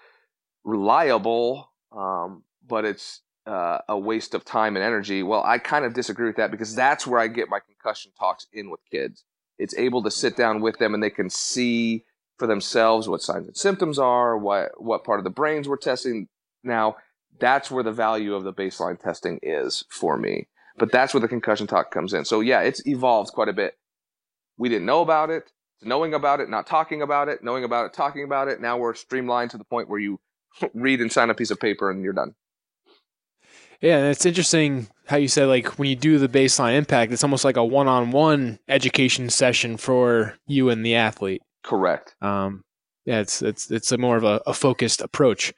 reliable, um, but it's uh, a waste of time and energy. Well, I kind of disagree with that because that's where I get my concussion talks in with kids. It's able to sit down with them and they can see for themselves what signs and symptoms are, what what part of the brains we're testing. Now, that's where the value of the baseline testing is for me. But that's where the concussion talk comes in. So yeah, it's evolved quite a bit. We didn't know about it, knowing about it, not talking about it, knowing about it, talking about it. Now we're streamlined to the point where you read and sign a piece of paper and you're done. Yeah, and it's interesting how you said like when you do the baseline impact, it's almost like a one-on-one education session for you and the athlete. Correct. Um, yeah, it's it's it's a more of a, a focused approach.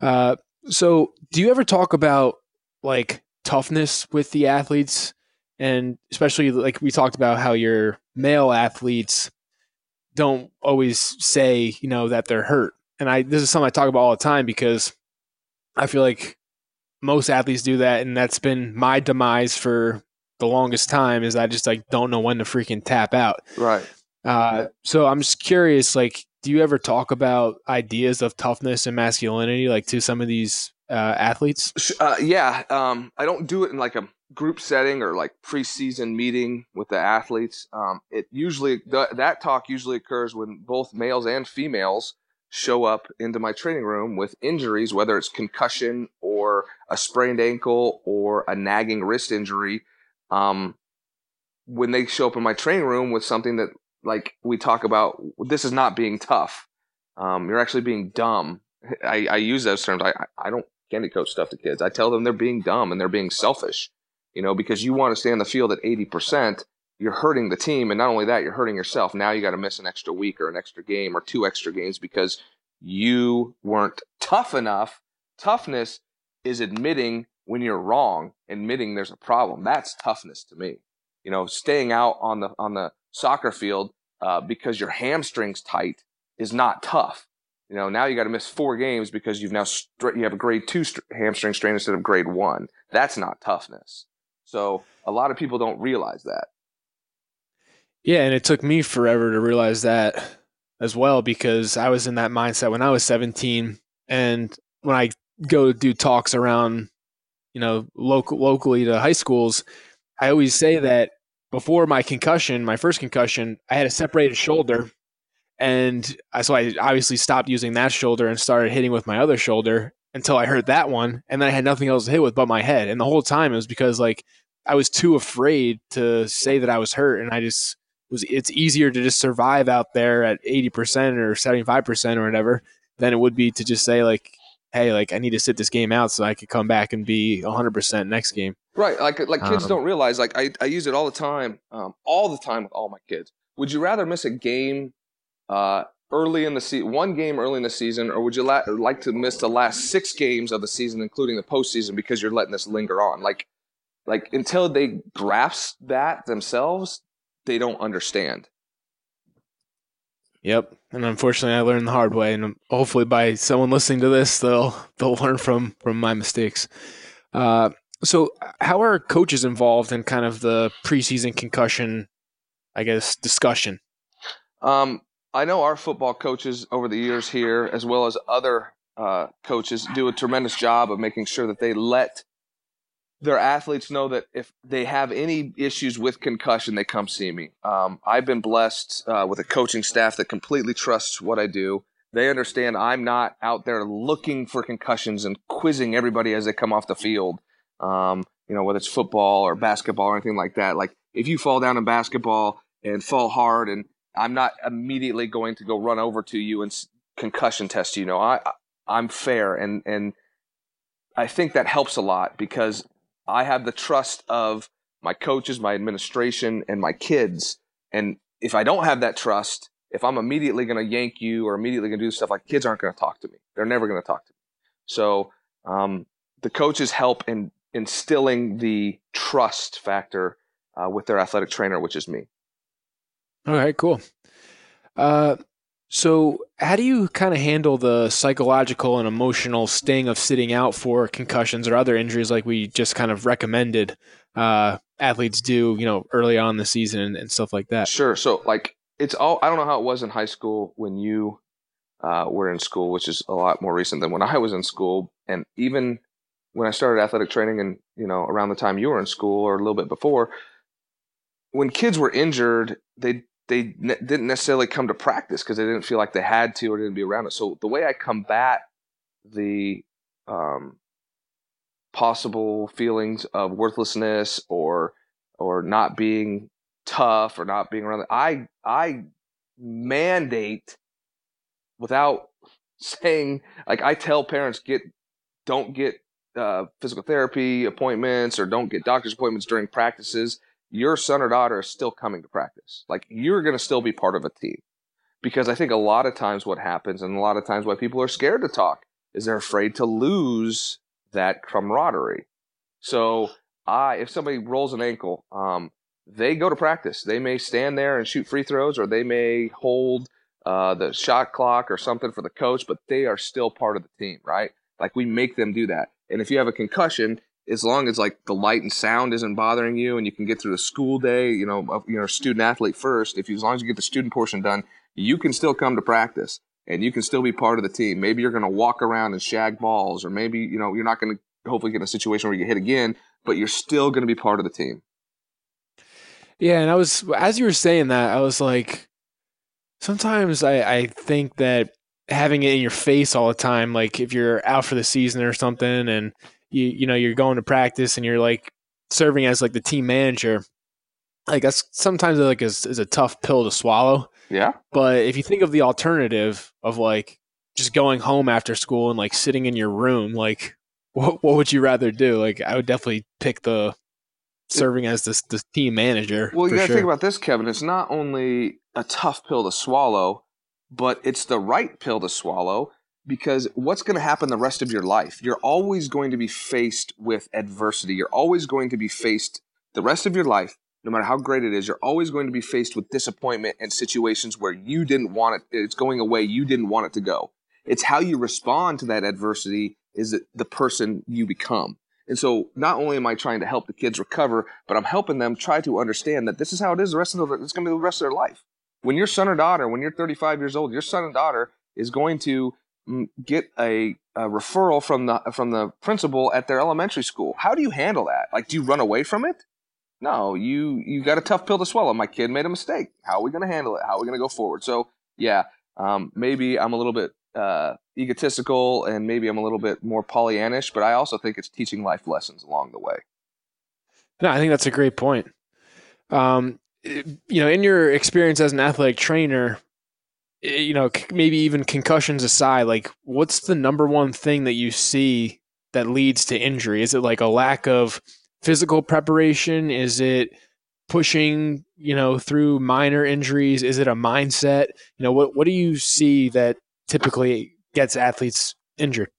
Uh, so, do you ever talk about like toughness with the athletes, and especially like we talked about how your male athletes don't always say you know that they're hurt, and I this is something I talk about all the time because I feel like most athletes do that, and that's been my demise for the longest time. Is I just like don't know when to freaking tap out. Right. Uh, so I'm just curious, like, do you ever talk about ideas of toughness and masculinity, like to some of these uh, athletes? Uh, yeah, um, I don't do it in like a group setting or like preseason meeting with the athletes. Um, it usually th- that talk usually occurs when both males and females show up into my training room with injuries, whether it's concussion or a sprained ankle or a nagging wrist injury, um, when they show up in my training room with something that, like we talk about, this is not being tough. Um, you're actually being dumb. I, I use those terms. I, I don't candy coach stuff to kids. I tell them they're being dumb and they're being selfish, you know, because you want to stay on the field at 80%, you're hurting the team. And not only that, you're hurting yourself. Now you got to miss an extra week or an extra game or two extra games because you weren't tough enough. Toughness is admitting when you're wrong, admitting there's a problem. That's toughness to me. You know, staying out on the on the soccer field uh, because your hamstring's tight is not tough. You know, now you got to miss four games because you've now you have a grade two st- hamstring strain instead of grade one. That's not toughness. So a lot of people don't realize that. Yeah, and it took me forever to realize that as well because I was in that mindset when I was 17, and when I go do talks around, you know, local locally to high schools, I always say that before my concussion, my first concussion, I had a separated shoulder and so I obviously stopped using that shoulder and started hitting with my other shoulder until I hurt that one. And then I had nothing else to hit with but my head. And the whole time it was because like I was too afraid to say that I was hurt. And I just was, it's easier to just survive out there at 80% or 75% or whatever than it would be to just say like, Hey, like I need to sit this game out so I could come back and be 100% next game. Right. Like, like kids um, don't realize, like I, I use it all the time, um, all the time with all my kids. Would you rather miss a game uh, early in the season, one game early in the season, or would you la- like to miss the last six games of the season, including the postseason, because you're letting this linger on? Like, like until they grasp that themselves, they don't understand. Yep, and unfortunately, I learned the hard way, and hopefully, by someone listening to this, they'll they'll learn from from my mistakes. Uh, so, how are coaches involved in kind of the preseason concussion, I guess, discussion? Um, I know our football coaches over the years here, as well as other uh, coaches, do a tremendous job of making sure that they let their athletes know that if they have any issues with concussion, they come see me. Um, I've been blessed uh, with a coaching staff that completely trusts what I do. They understand I'm not out there looking for concussions and quizzing everybody as they come off the field. Um, you know, whether it's football or basketball or anything like that. Like if you fall down in basketball and fall hard and I'm not immediately going to go run over to you and concussion test you. Know I I'm fair and and I think that helps a lot because I have the trust of my coaches, my administration, and my kids. And if I don't have that trust, if I'm immediately going to yank you or immediately going to do stuff like kids aren't going to talk to me. They're never going to talk to me. So um, the coaches help in instilling the trust factor uh, with their athletic trainer, which is me. All right, cool. Uh, so, how do you kind of handle the psychological and emotional sting of sitting out for concussions or other injuries, like we just kind of recommended uh, athletes do, you know, early on the season and, and, stuff like that? Sure. So, like, it's all. I don't know how it was in high school when you uh, were in school, which is a lot more recent than when I was in school, and even when I started athletic training, and you know, around the time you were in school or a little bit before, when kids were injured, they they ne- didn't necessarily come to practice because they didn't feel like they had to or didn't be around it. So the way I combat the um, possible feelings of worthlessness or or not being tough or not being around, I I mandate without saying like I tell parents get don't get uh, physical therapy appointments or don't get doctor's appointments during practices your son or daughter is still coming to practice. Like you're going to still be part of a team. Because I think a lot of times what happens and a lot of times why people are scared to talk is they're afraid to lose that camaraderie. So I, if somebody rolls an ankle, um, they go to practice. They may stand there and shoot free throws, or they may hold uh, the shot clock or something for the coach, but they are still part of the team, right? Like we make them do that. And if you have a concussion, as long as like the light and sound isn't bothering you and you can get through the school day, you know, you're a student athlete first. If you, as long as you get the student portion done, you can still come to practice and you can still be part of the team. Maybe you're going to walk around and shag balls, or maybe you know you're not going to hopefully get in a situation where you hit again, but you're still going to be part of the team. Yeah, and I was as you were saying that, I was like, sometimes I, I think that having it in your face all the time. Like if you're out for the season or something, and you you know you're going to practice and you're like serving as like the team manager. Like that's sometimes like is, is a tough pill to swallow. Yeah. But if you think of the alternative of like just going home after school and like sitting in your room, like what what would you rather do? Like I would definitely pick the serving as this the team manager. Well, you got to sure. think about this, Kevin. It's not only a tough pill to swallow, but it's the right pill to swallow because what's going to happen the rest of your life? You're always going to be faced with adversity. You're always going to be faced the rest of your life, no matter how great it is, you're always going to be faced with disappointment and situations where you didn't want it, it's going away, you didn't want it to go. It's how you respond to that adversity is the person you become. And so not only am I trying to help the kids recover, but I'm helping them try to understand that this is how it is the rest of the, it's going to be the rest of their life. When your son or daughter, when you're 35 years old, your son and daughter is going to get a, a referral from the from the principal at their elementary school. How do you handle that? Like, do you run away from it? No, you you got a tough pill to swallow. My kid made a mistake. How are we going to handle it? How are we going to go forward? So yeah, um, maybe I'm a little bit uh, egotistical and maybe I'm a little bit more Pollyannish, but I also think it's teaching life lessons along the way. No, I think that's a great point. Um, you know, in your experience as an athletic trainer, you know, maybe even concussions aside, like what's the number one thing that you see that leads to injury? Is it like a lack of physical preparation? Is it pushing, you know, through minor injuries? Is it a mindset? You know, what what do you see that typically gets athletes injured?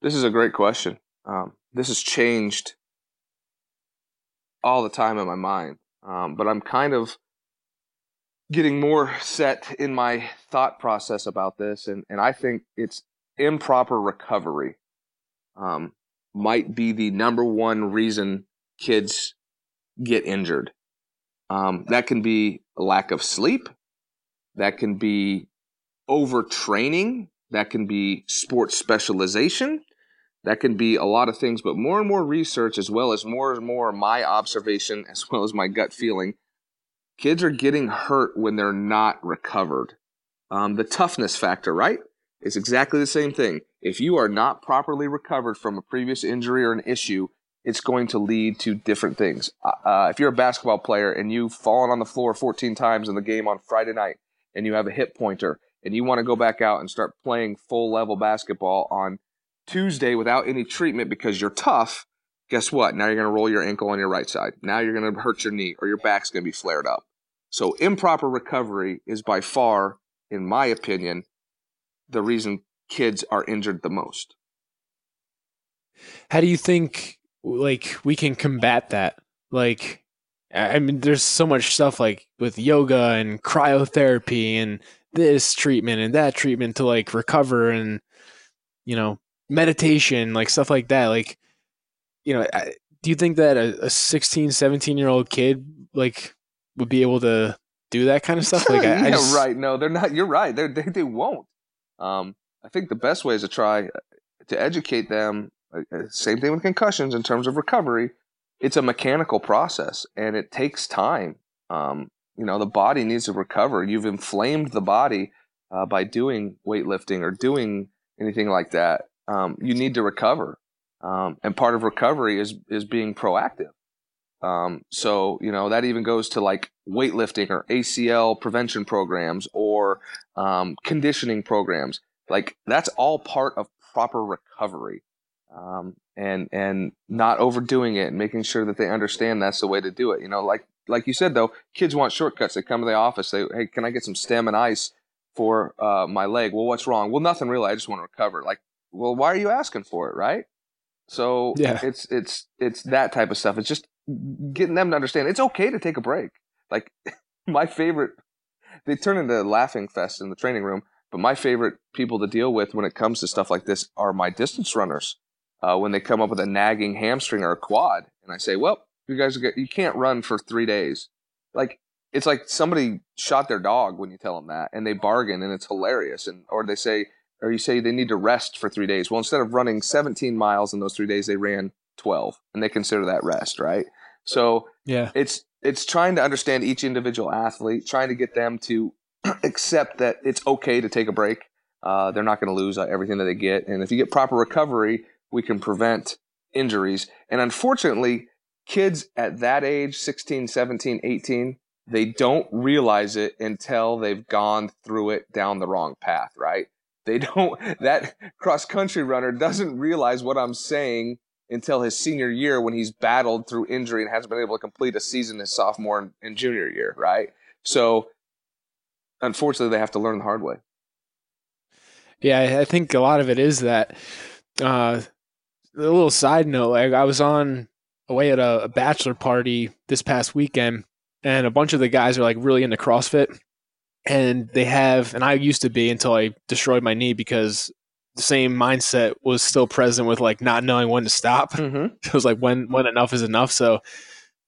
This is a great question. Um, this has changed all the time in my mind, um, but I'm kind of getting more set in my thought process about this, and, and I think it's improper recovery um, might be the number one reason kids get injured. Um, that can be lack of sleep. That can be overtraining. That can be sports specialization. That can be a lot of things, but more and more research, as well as more and more my observation, as well as my gut feeling, kids are getting hurt when they're not recovered. Um, the toughness factor, right? It's exactly the same thing. If you are not properly recovered from a previous injury or an issue, it's going to lead to different things. Uh, if you're a basketball player and you've fallen on the floor 14 times in the game on Friday night and you have a hip pointer and you want to go back out and start playing full level basketball on Tuesday without any treatment because you're tough, guess what? Now you're going to roll your ankle on your right side. Now you're going to hurt your knee or your back's going to be flared up. So improper recovery is by far, in my opinion, the reason kids are injured the most. How do you think like we can combat that? Like I mean there's so much stuff like with yoga and cryotherapy and this treatment and that treatment to like recover and you know meditation like stuff like that like you know I, do you think that a, a 16 17 year old kid like would be able to do that kind of stuff like I, yeah, I just, right. No, they're not. You're right. They're, they they won't. Um, I think the best way is to try to educate them. uh, uh, Same thing with concussions in terms of recovery. It's a mechanical process, and it takes time. Um, you know, the body needs to recover. You've inflamed the body uh, by doing weightlifting or doing anything like that. Um, you need to recover, um, and part of recovery is is being proactive. Um, so you know that even goes to like weightlifting or ACL prevention programs or um, conditioning programs. Like that's all part of proper recovery, um, and and not overdoing it, and making sure that they understand that's the way to do it. You know, like like you said though, kids want shortcuts. They come to the office. They hey, can I get some stim and ice for uh, my leg? Well, what's wrong? Well, nothing really. I just want to recover. Like, well, why are you asking for it, right? So Yeah. it's it's it's that type of stuff. It's just getting them to understand it's okay to take a break. Like my favorite, they turn into laughing fest in the training room. But my favorite people to deal with when it comes to stuff like this are my distance runners. Uh, when they come up with a nagging hamstring or a quad, and I say, "Well, you guys, you can't run for three days." Like it's like somebody shot their dog when you tell them that, and they bargain, and it's hilarious. And or they say, or you say they need to rest for three days. Well, instead of running 17 miles in those three days, they ran 12, and they consider that rest, right? So yeah it's it's trying to understand each individual athlete, trying to get them to accept that it's okay to take a break. uh, they're not going to lose uh, everything that they get. And if you get proper recovery, we can prevent injuries. And unfortunately, kids at that age 16, 17, 18 they don't realize it until they've gone through it down the wrong path, right? They don't, that cross country runner doesn't realize what I'm saying until his senior year when he's battled through injury and hasn't been able to complete a season his sophomore and, and junior year, right? So, unfortunately, they have to learn the hard way. Yeah, I think a lot of it is that. Uh, a little side note, like I was on away at a, a bachelor party this past weekend, and a bunch of the guys are like really into CrossFit, and they have, and I used to be until I destroyed my knee because same mindset was still present with like not knowing when to stop. Mm-hmm. It was like when when enough is enough. So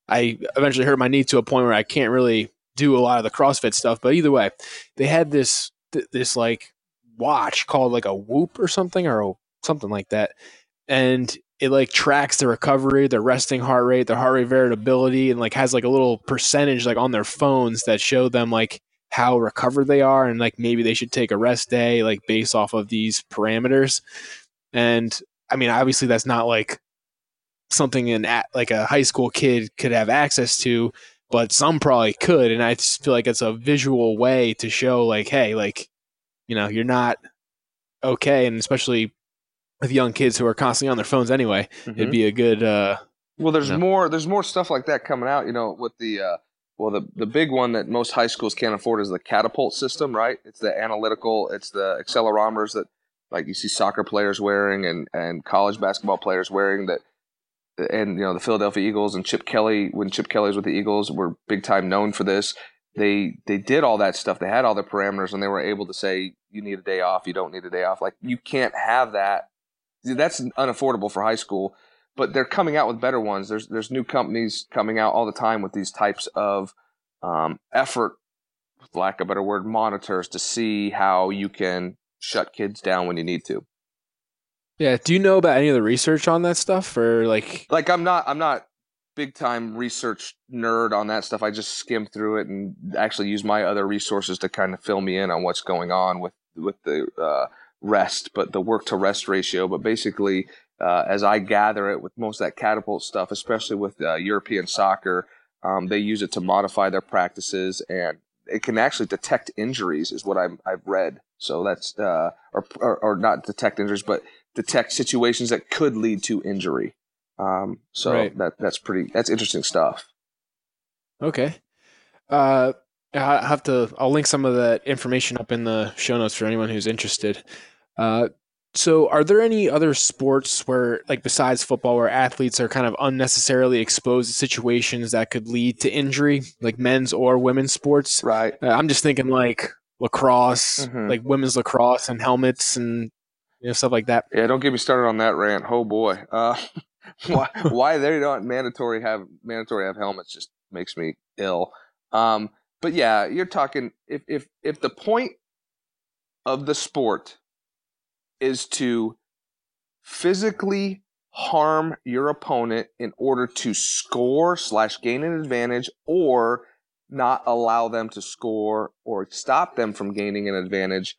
I eventually hurt my knee to a point where I can't really do a lot of the CrossFit stuff. But either way, they had this this like watch called like a Whoop or something or a, something like that, and it like tracks the recovery, their resting heart rate, their heart rate variability, and like has like a little percentage like on their phones that show them like how recovered they are and like maybe they should take a rest day like based off of these parameters. And I mean, obviously that's not like something an like a high school kid could have access to, but some probably could. And I just feel like it's a visual way to show like, hey, like, you know, you're not okay, and especially with young kids who are constantly on their phones anyway, mm-hmm. it'd be a good. Uh, well, there's you know. more. There's more stuff like that coming out. You know, with the uh, well, the the big one that most high schools can't afford is the catapult system, right? It's the analytical. It's the accelerometers that like you see soccer players wearing and and college basketball players wearing that. And you know the Philadelphia Eagles and Chip Kelly when Chip kelly's with the Eagles were big time known for this. They they did all that stuff. They had all the parameters and they were able to say you need a day off, you don't need a day off. Like you can't have that that's unaffordable for high school. But they're coming out with better ones. There's there's new companies coming out all the time with these types of um, effort, lack of a better word, monitors to see how you can shut kids down when you need to. Yeah. Do you know about any of the research on that stuff, or like? Like I'm not I'm not big time research nerd on that stuff. I just skim through it and actually use my other resources to kind of fill me in on what's going on with with the uh, rest, but the work to rest ratio. But basically, uh, as I gather it with most of that catapult stuff, especially with uh, European soccer, um, they use it to modify their practices and it can actually detect injuries, is what I've, I've read. So that's, uh, or, or, or, not detect injuries, but detect situations that could lead to injury. Um, so right. that that's pretty, that's interesting stuff. Okay. Uh, I have to. I'll link some of that information up in the show notes for anyone who's interested. Uh, so, are there any other sports where, like besides football, where athletes are kind of unnecessarily exposed to situations that could lead to injury, like men's or women's sports? Right. Uh, I'm just thinking like lacrosse, mm-hmm. like women's lacrosse and helmets and you know stuff like that. Yeah, don't get me started on that rant. Oh boy, uh, why why they don't mandatory have mandatory have helmets just makes me ill. Um, but yeah, you're talking if if if the point of the sport is to physically harm your opponent in order to score slash gain an advantage or not allow them to score or stop them from gaining an advantage.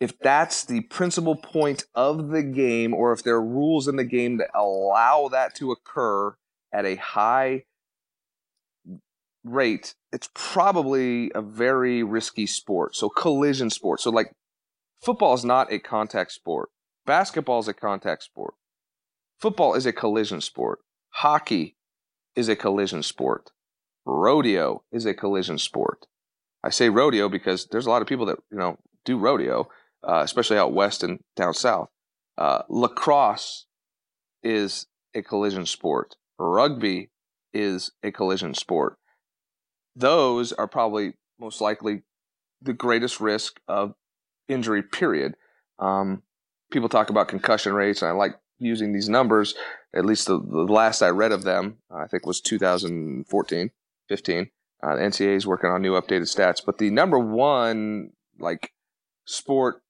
If that's the principal point of the game or if there are rules in the game that allow that to occur at a high rate it's probably a very risky sport. So collision sport so like Football is not a contact sport. Basketball is a contact sport. Football is a collision sport. Hockey is a collision sport. Rodeo is a collision sport. I say rodeo because there's a lot of people that you know do rodeo, uh, especially out west and down south. Uh, lacrosse is a collision sport. Rugby is a collision sport. Those are probably most likely the greatest risk of injury period. Um, people talk about concussion rates, and I like using these numbers. At least the, the last I read of them, I think was 2014, 15. Uh, the NCAA is working on new updated stats, but the number one like sport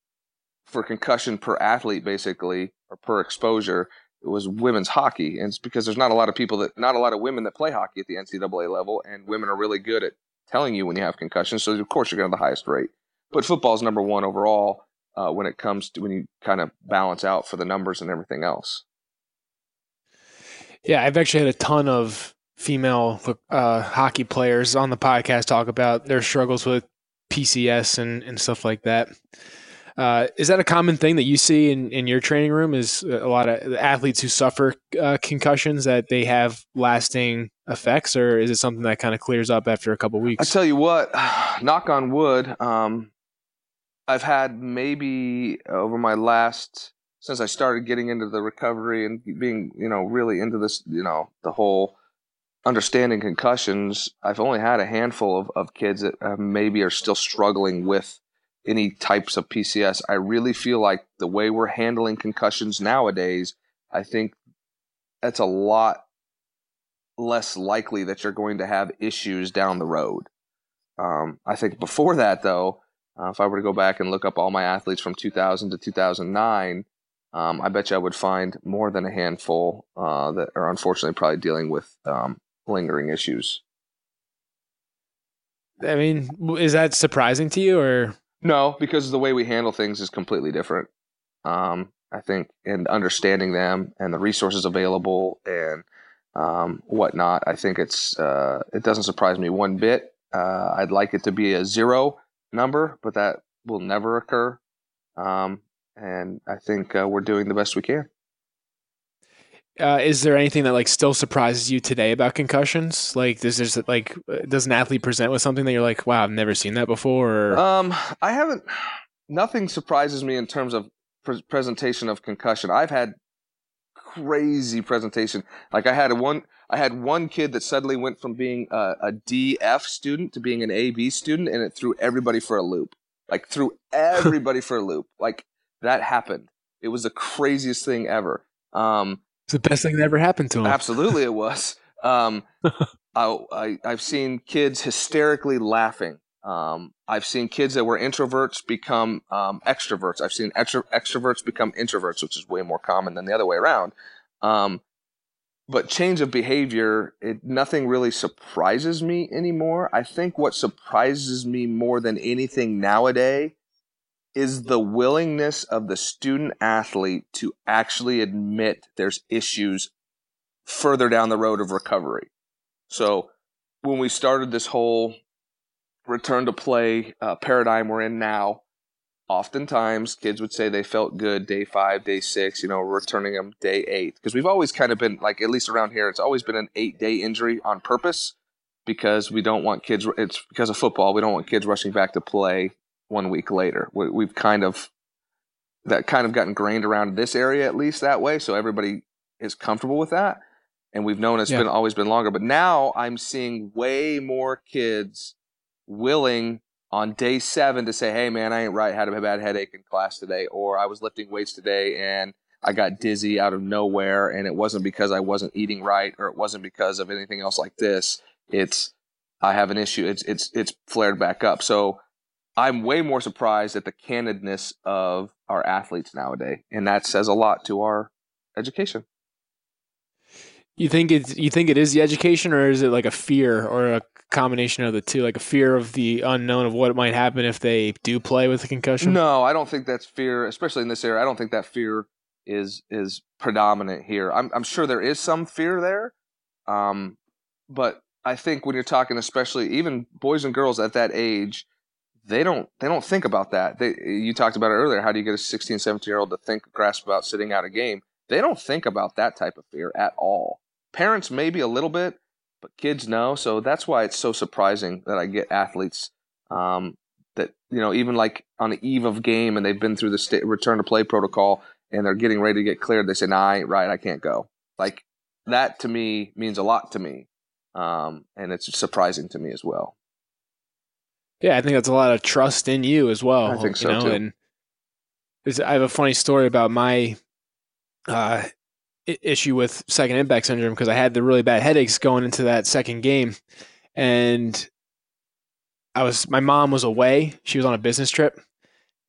for concussion per athlete, basically, or per exposure, it was women's hockey, and it's because there's not a lot of people that, not a lot of women that play hockey at the NCAA level, and women are really good at telling you when you have concussions. So of course you're going to have the highest rate but football is number one overall uh, when it comes to when you kind of balance out for the numbers and everything else. Yeah, I've actually had a ton of female uh, hockey players on the podcast talk about their struggles with PCS and, and stuff like that. Uh, is that a common thing that you see in, in your training room? Is a lot of athletes who suffer uh, concussions that they have lasting effects, or is it something that kind of clears up after a couple weeks? I tell you what, knock on wood, um, I've had maybe over my last since I started getting into the recovery and being, you know, really into this, you know, the whole understanding concussions, I've only had a handful of, of kids that uh, maybe are still struggling with any types of PCS. I really feel like the way we're handling concussions nowadays, I think that's a lot less likely that you're going to have issues down the road. Um, I think before that, though, uh, if I were to go back and look up all my athletes from 2000 to 2009, um, I bet you I would find more than a handful uh, that are unfortunately probably dealing with um, lingering issues. I mean, is that surprising to you, or no? Because the way we handle things is completely different. Um, I think, and understanding them and the resources available and um, whatnot, I think it's uh, it doesn't surprise me one bit. Uh, I'd like it to be a zero number, but that will never occur. Um, and I think uh, we're doing the best we can. Uh, is there anything that like still surprises you today about concussions? Like, does there's like does an athlete present with something that you're like, wow, I've never seen that before? Or? Um, I haven't. Nothing surprises me in terms of pre- presentation of concussion. I've had crazy presentation. Like I had a one, I had one kid that suddenly went from being a, a DF student to being an AB student, and it threw everybody for a loop. Like threw everybody for a loop. Like that happened. It was the craziest thing ever. Um, it's the best thing that ever happened to him. Absolutely, it was. Um, I, I, I've seen kids hysterically laughing. Um, I've seen kids that were introverts become um, extroverts. I've seen extro- extroverts become introverts, which is way more common than the other way around. Um, but change of behavior, it, nothing really surprises me anymore. I think what surprises me more than anything nowadays is the willingness of the student athlete to actually admit there's issues further down the road of recovery. So when we started this whole return to play uh, paradigm we're in now, oftentimes kids would say they felt good day five, day six, you know, returning them day eight. Because we've always kind of been, like, at least around here, it's always been an eight day injury on purpose because we don't want kids, it's because of football, we don't want kids rushing back to play one week later. We, we've kind of that kind of gotten grained around this area at least that way, so everybody is comfortable with that. And we've known it's yeah. been always been longer, but now I'm seeing way more kids willing on day seven to say, "Hey, man, I ain't right. Had a bad headache in class today, or I was lifting weights today and I got dizzy out of nowhere, and it wasn't because I wasn't eating right, or it wasn't because of anything else like this. It's I have an issue. It's it's it's flared back up. So I'm way more surprised at the candidness of our athletes nowadays, and that says a lot to our education. You think it's you think it is the education, or is it like a fear or a combination of the two, like a fear of the unknown of what might happen if they do play with a concussion? No, I don't think that's fear, especially in this area. I don't think that fear is is predominant here. I'm I'm sure there is some fear there, um, but I think when you're talking, especially even boys and girls at that age, they don't they don't think about that. They, you talked about it earlier. How do you get a 16, 17 year old to think grasp about sitting out a game? They don't think about that type of fear at all. Parents maybe a little bit, but kids know. So that's why it's so surprising that I get athletes um, that you know even like on the eve of game and they've been through the state return to play protocol and they're getting ready to get cleared. They say, "Nah, I ain't right. I can't go." Like that to me means a lot to me, um, and it's surprising to me as well. Yeah, I think that's a lot of trust in you as well. I think so you know? too. And I have a funny story about my uh, issue with second impact syndrome because I had the really bad headaches going into that second game, and I was my mom was away. She was on a business trip,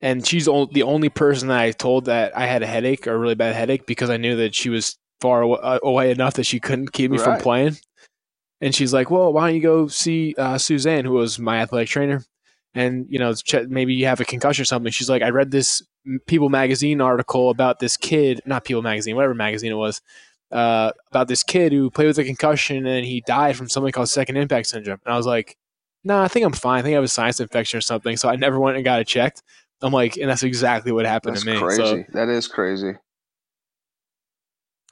and she's the only person that I told that I had a headache or a really bad headache because I knew that she was far uh, away enough that she couldn't keep me right. from playing. And she's like, "Well, why don't you go see uh, Suzanne, who was my athletic trainer, and you know, maybe you have a concussion or something." She's like, "I read this People magazine article about this kid, not People magazine, whatever magazine it was, uh, about this kid who played with a concussion and he died from something called second impact syndrome. And I was like, no, nah, I think I'm fine. I think I have a sinus infection or something. So I never went and got it checked. I'm like, and that's exactly what happened That's to me. crazy. So, that is crazy.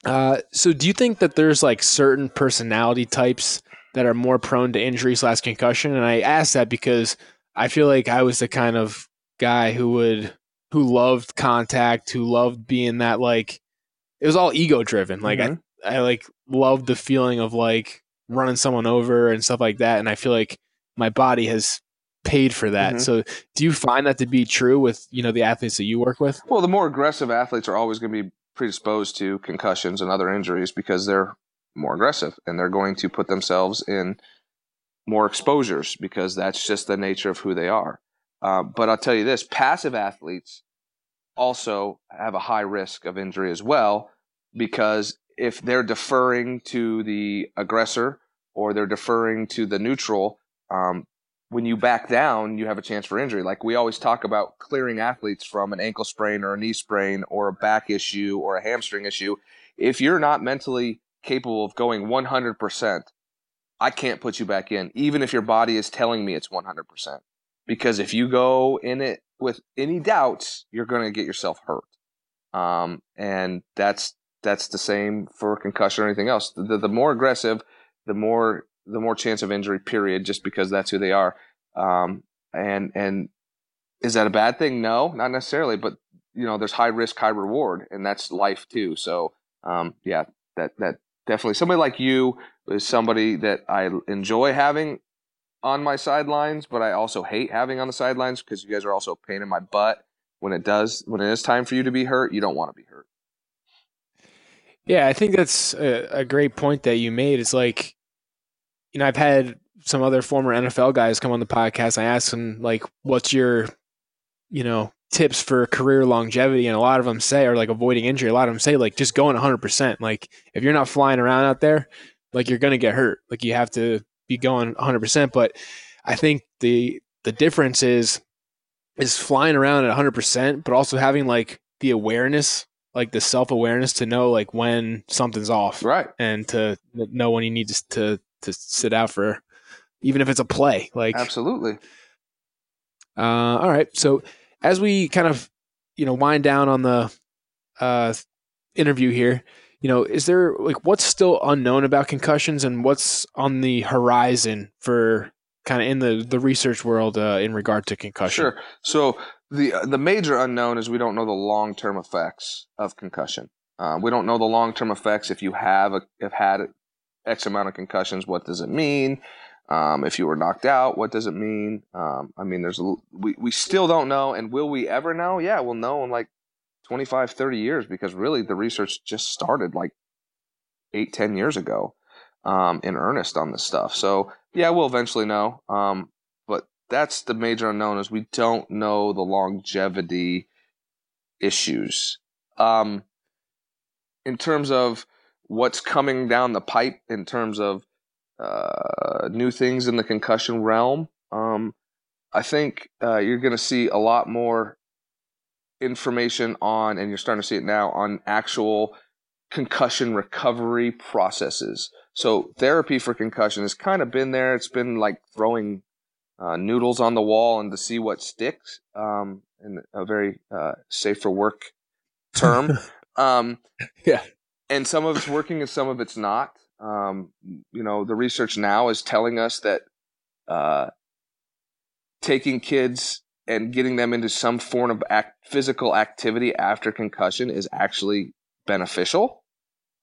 uh, so do you think that there's like certain personality types that are more prone to injury slash concussion? And I ask that because I feel like I was the kind of guy who would who loved contact, who loved being that like it was all ego driven. Like Mhm. I, I like loved the feeling of like running someone over and stuff like that. And I feel like my body has paid for that. Mhm. So do you find that to be true with, you know, the athletes that you work with? Well, the more aggressive athletes are always going to be predisposed to concussions and other injuries because they're more aggressive and they're going to put themselves in more exposures because that's just the nature of who they are. Uh, but I'll tell you this passive athletes also have a high risk of injury as well because if they're deferring to the aggressor or they're deferring to the neutral, um, when you back down, you have a chance for injury. Like we always talk about clearing athletes from an ankle sprain or a knee sprain or a back issue or a hamstring issue. If you're not mentally capable of going 100%, I can't put you back in, even if your body is telling me it's 100%. Because if you go in it with any doubts, you're going to get yourself hurt. Um, and that's that's the same for concussion or anything else. The, the more aggressive, the more the more chance of injury. Period. Just because that's who they are. Um, and and is that a bad thing? No, not necessarily. But you know, there's high risk, high reward, and that's life too. So um, yeah, that that definitely somebody like you is somebody that I enjoy having on my sidelines, but I also hate having on the sidelines because you guys are also a pain in my butt when it does when it is time for you to be hurt. You don't want to be hurt. Yeah, I think that's a, a great point that you made. It's like, you know, I've had some other former NFL guys come on the podcast. I asked them like, "What's your, you know, tips for career longevity?" And a lot of them say, or like avoiding injury. A lot of them say like just going 100. percent Like if you're not flying around out there, like you're gonna get hurt. Like you have to be going 100. percent But I think the the difference is is flying around at 100, percent but also having like the awareness, like the self awareness to know like when something's off Right. and to know when you need to to to sit out for even if it's a play like Absolutely. uh all right so as we kind of you know wind down on the uh interview here you know is there like what's still unknown about concussions and what's on the horizon for kind of in the the research world uh, in regard to concussion Sure. So the the major unknown is we don't know the long term effects of concussion. Uh, we don't know the long term effects if you have a, have had X amount of concussions. What does it mean? Um, if you were knocked out, what does it mean? Um, I mean, there's we we still don't know, and will we ever know? Yeah, we'll know in like 25, 30 years because really the research just started like eight, ten years ago um, in earnest on this stuff. So yeah, we'll eventually know. Um, but that's the major unknown is we don't know the longevity issues. Um, in terms of what's coming down the pipe, in terms of uh, new things in the concussion realm, um, I think uh, you're going to see a lot more information on, and you're starting to see it now, on actual concussion recovery processes. So therapy for concussion has kind of been there. It's been like throwing uh, noodles on the wall and to see what sticks. Um, in a very uh, safe for work term. um, Yeah. And some of it's working and some of it's not. Um, you know, the research now is telling us that uh, taking kids and getting them into some form of act- physical activity after concussion is actually beneficial.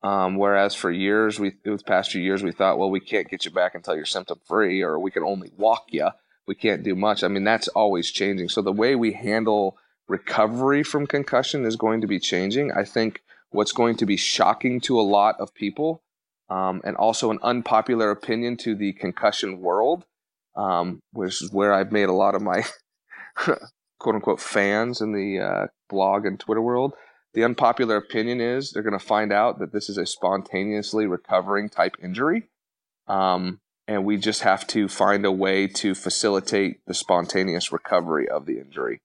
Um, whereas for years, we past few years, we thought, well, we can't get you back until you're symptom free, or we can only walk you. We can't do much. I mean, that's always changing. So the way we handle recovery from concussion is going to be changing. I think what's going to be shocking to a lot of people, um, and also an unpopular opinion to the concussion world, um, which is where I've made a lot of my quote unquote fans in the uh, blog and Twitter world. The unpopular opinion is they're going to find out that this is a spontaneously recovering type injury. Um, and we just have to find a way to facilitate the spontaneous recovery of the injury.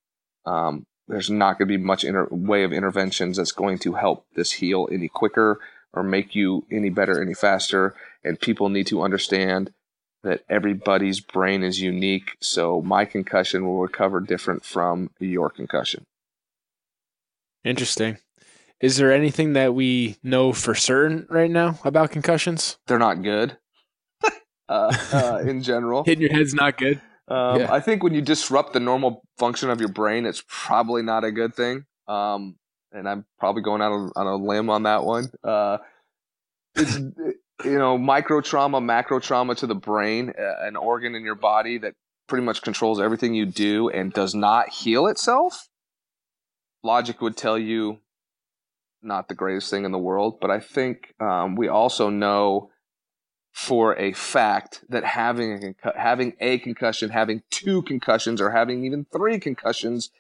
Um, there's not going to be much inter- way of interventions that's going to help this heal any quicker or make you any better any faster. And people need to understand that everybody's brain is unique. So my concussion will recover different from your concussion. Interesting. Is there anything that we know for certain right now about concussions? They're not good. uh, uh, in general, hitting your head's not good. Um, yeah. I think when you disrupt the normal function of your brain, it's probably not a good thing. Um, and I'm probably going out on, on a limb on that one. Uh, it's you know micro trauma, macro trauma to the brain, uh, an organ in your body that pretty much controls everything you do and does not heal itself. Logic would tell you not the greatest thing in the world, but I think um, we also know for a fact that having a having a concussion, having two concussions, or having even three concussions,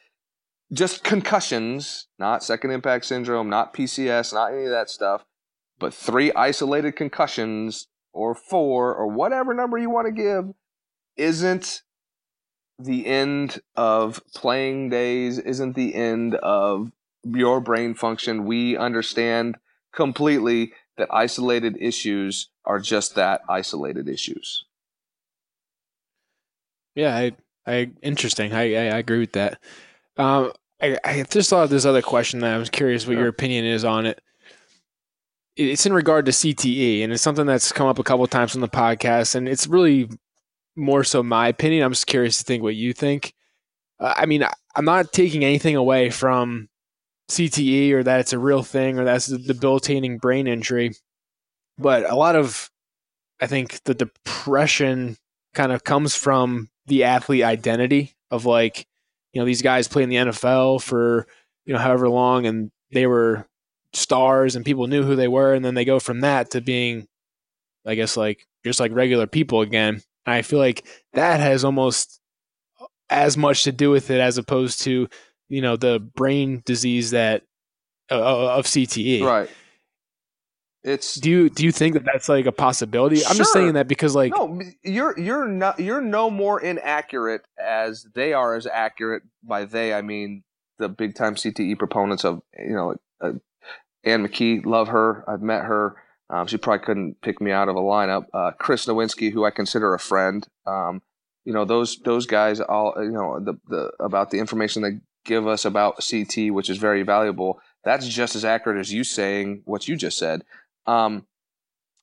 just concussions, not second impact syndrome, not PCS, not any of that stuff, but three isolated concussions or four or whatever number you want to give isn't the end of playing days, isn't the end of your brain function. We understand completely that isolated issues are just that isolated issues. Yeah, I, I interesting. I, I, I agree with that. Um, I, I just thought of this other question that I was curious what your opinion is on it. It's in regard to CTE, and it's something that's come up a couple times on the podcast, and it's really more so my opinion. I'm just curious to think what you think. Uh, I mean, I'm not taking anything away from CTE or that it's a real thing or that's a debilitating brain injury. But a lot of, I think, the depression kind of comes from the athlete identity of like, you know, these guys play in the NFL for, you know, however long and they were stars and people knew who they were. And then they go from that to being, I guess, like just like regular people again. And I feel like that has almost as much to do with it as opposed to you know the brain disease that uh, uh of CTE. Right. It's do you do you think that that's like a possibility? Sure. I'm just saying that because like no, you're you're not you're no more inaccurate as they are as accurate. By they, I mean the big time CTE proponents of you know uh, Ann McKee. Love her. I've met her. Um, she probably couldn't pick me out of a lineup. Uh, Chris Nowinski, who I consider a friend. Um, you know those those guys all you know the the about the information they give us about CT, which is very valuable, that's just as accurate as you saying what you just said. Um,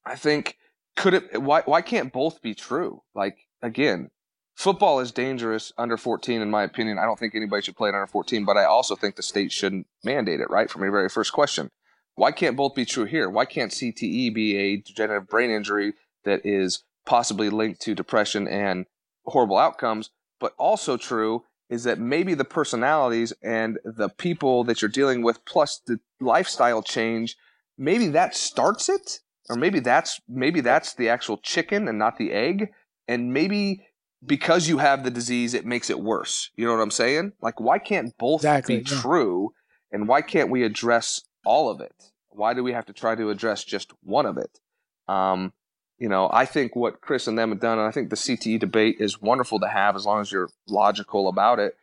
I think could it why why can't both be true? Like again, football is dangerous under 14 in my opinion. I don't think anybody should play it under 14, but I also think the state shouldn't mandate it, right? From your very first question. Why can't both be true here? Why can't CTE be a degenerative brain injury that is possibly linked to depression and horrible outcomes, but also true is that maybe the personalities and the people that you're dealing with plus the lifestyle change maybe that starts it? Or maybe that's maybe that's the actual chicken and not the egg? And maybe because you have the disease it makes it worse. You know what i'm saying? Like why can't both exactly, be true? And why can't we address all of it why do we have to try to address just one of it um, you know, I think what Chris and them have done, and I think the CTE debate is wonderful to have as long as you're logical about it.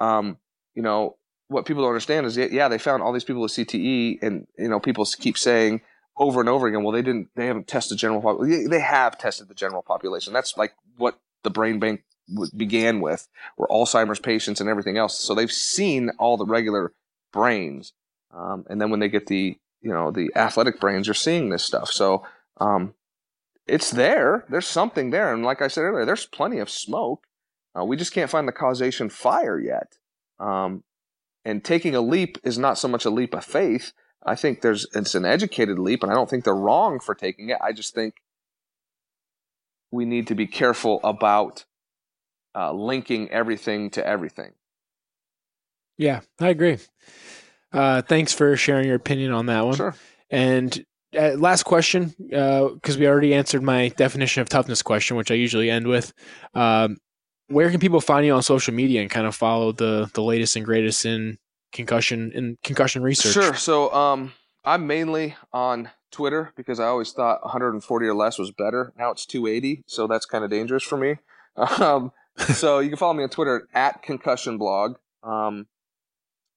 Um, you know, what people don't understand is, yeah, they found all these people with CTE, and you know, people keep saying over and over again, well, they didn't, they haven't tested the general population. They have tested the general population. That's like what the brain bank began with, were Alzheimer's patients and everything else. So they've seen all the regular brains, um, and then when they get the, you know, the athletic brains, you're seeing this stuff. So um, it's there. There's something there, and like I said earlier, there's plenty of smoke. Uh, we just can't find the causation fire yet. Um, and taking a leap is not so much a leap of faith. I think there's it's an educated leap, and I don't think they're wrong for taking it. I just think we need to be careful about uh, linking everything to everything. Yeah, I agree. Uh, thanks for sharing your opinion on that one. Sure. And uh, last question, because uh, we already answered my definition of toughness question, which I usually end with. Um, where can people find you on social media and kind of follow the the latest and greatest in concussion in concussion research? Sure. So um, I'm mainly on Twitter because I always thought 140 or less was better. Now it's 280, so that's kind of dangerous for me. Um, so you can follow me on Twitter at concussion blog. Um,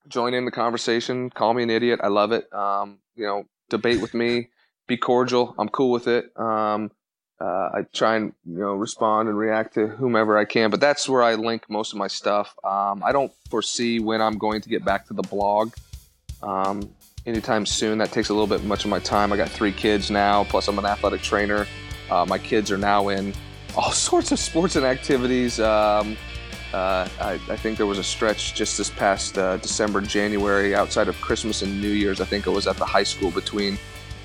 join in the conversation. Call me an idiot. I love it. Um, you know, debate with me. Be cordial. I'm cool with it. Um, uh, I try and you know respond and react to whomever I can, but that's where I link most of my stuff. Um, I don't foresee when I'm going to get back to the blog um, anytime soon. That takes a little bit much of my time. I got three kids now, plus I'm an athletic trainer. Uh, my kids are now in all sorts of sports and activities. Um, uh, I, I, think there was a stretch just this past uh, December, January, outside of Christmas and New Year's. I think it was at the high school between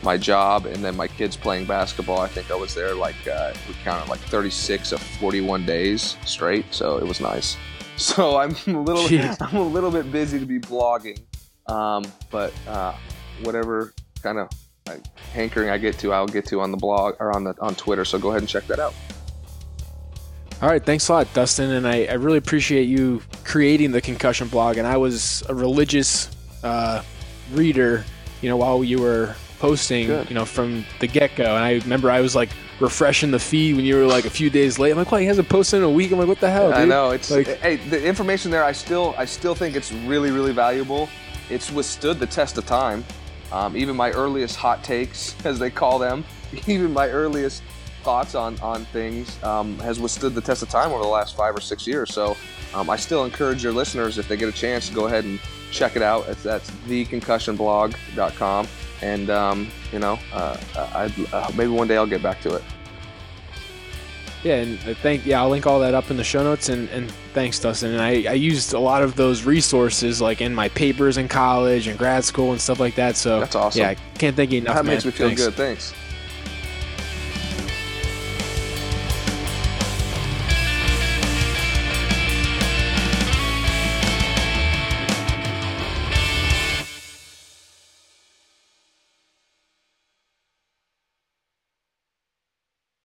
my job and then my kids playing basketball. I think I was there like uh, we counted like 36 of 41 days straight, so it was nice. So I'm a little Jeez. I'm a little bit busy to be blogging, um, but uh, whatever kind of hankering I get to, I'll get to on the blog or on the on Twitter. So go ahead and check that out. All right, thanks a lot, Dustin, and I, I really appreciate you creating the concussion blog. And I was a religious uh, reader, you know, while you were posting, Good. you know, from the get go. And I remember I was like refreshing the feed when you were like a few days late. I'm like, well, he hasn't posted in a week. I'm like, what the hell? Dude? I know it's like, hey, the information there. I still, I still think it's really, really valuable. It's withstood the test of time. Um, even my earliest hot takes, as they call them, even my earliest thoughts on on things um, has withstood the test of time over the last five or six years. So um, I still encourage your listeners, if they get a chance, to go ahead and check it out. It's, that's theconcussionblog.com and um, you know, uh, I uh, maybe one day I'll get back to it. Yeah, and thank yeah, I'll link all that up in the show notes. And, and thanks, Dustin. And I, I used a lot of those resources like in my papers in college and grad school and stuff like that. So that's awesome. Yeah, I can't thank you enough. That man. makes me feel thanks. good. Thanks.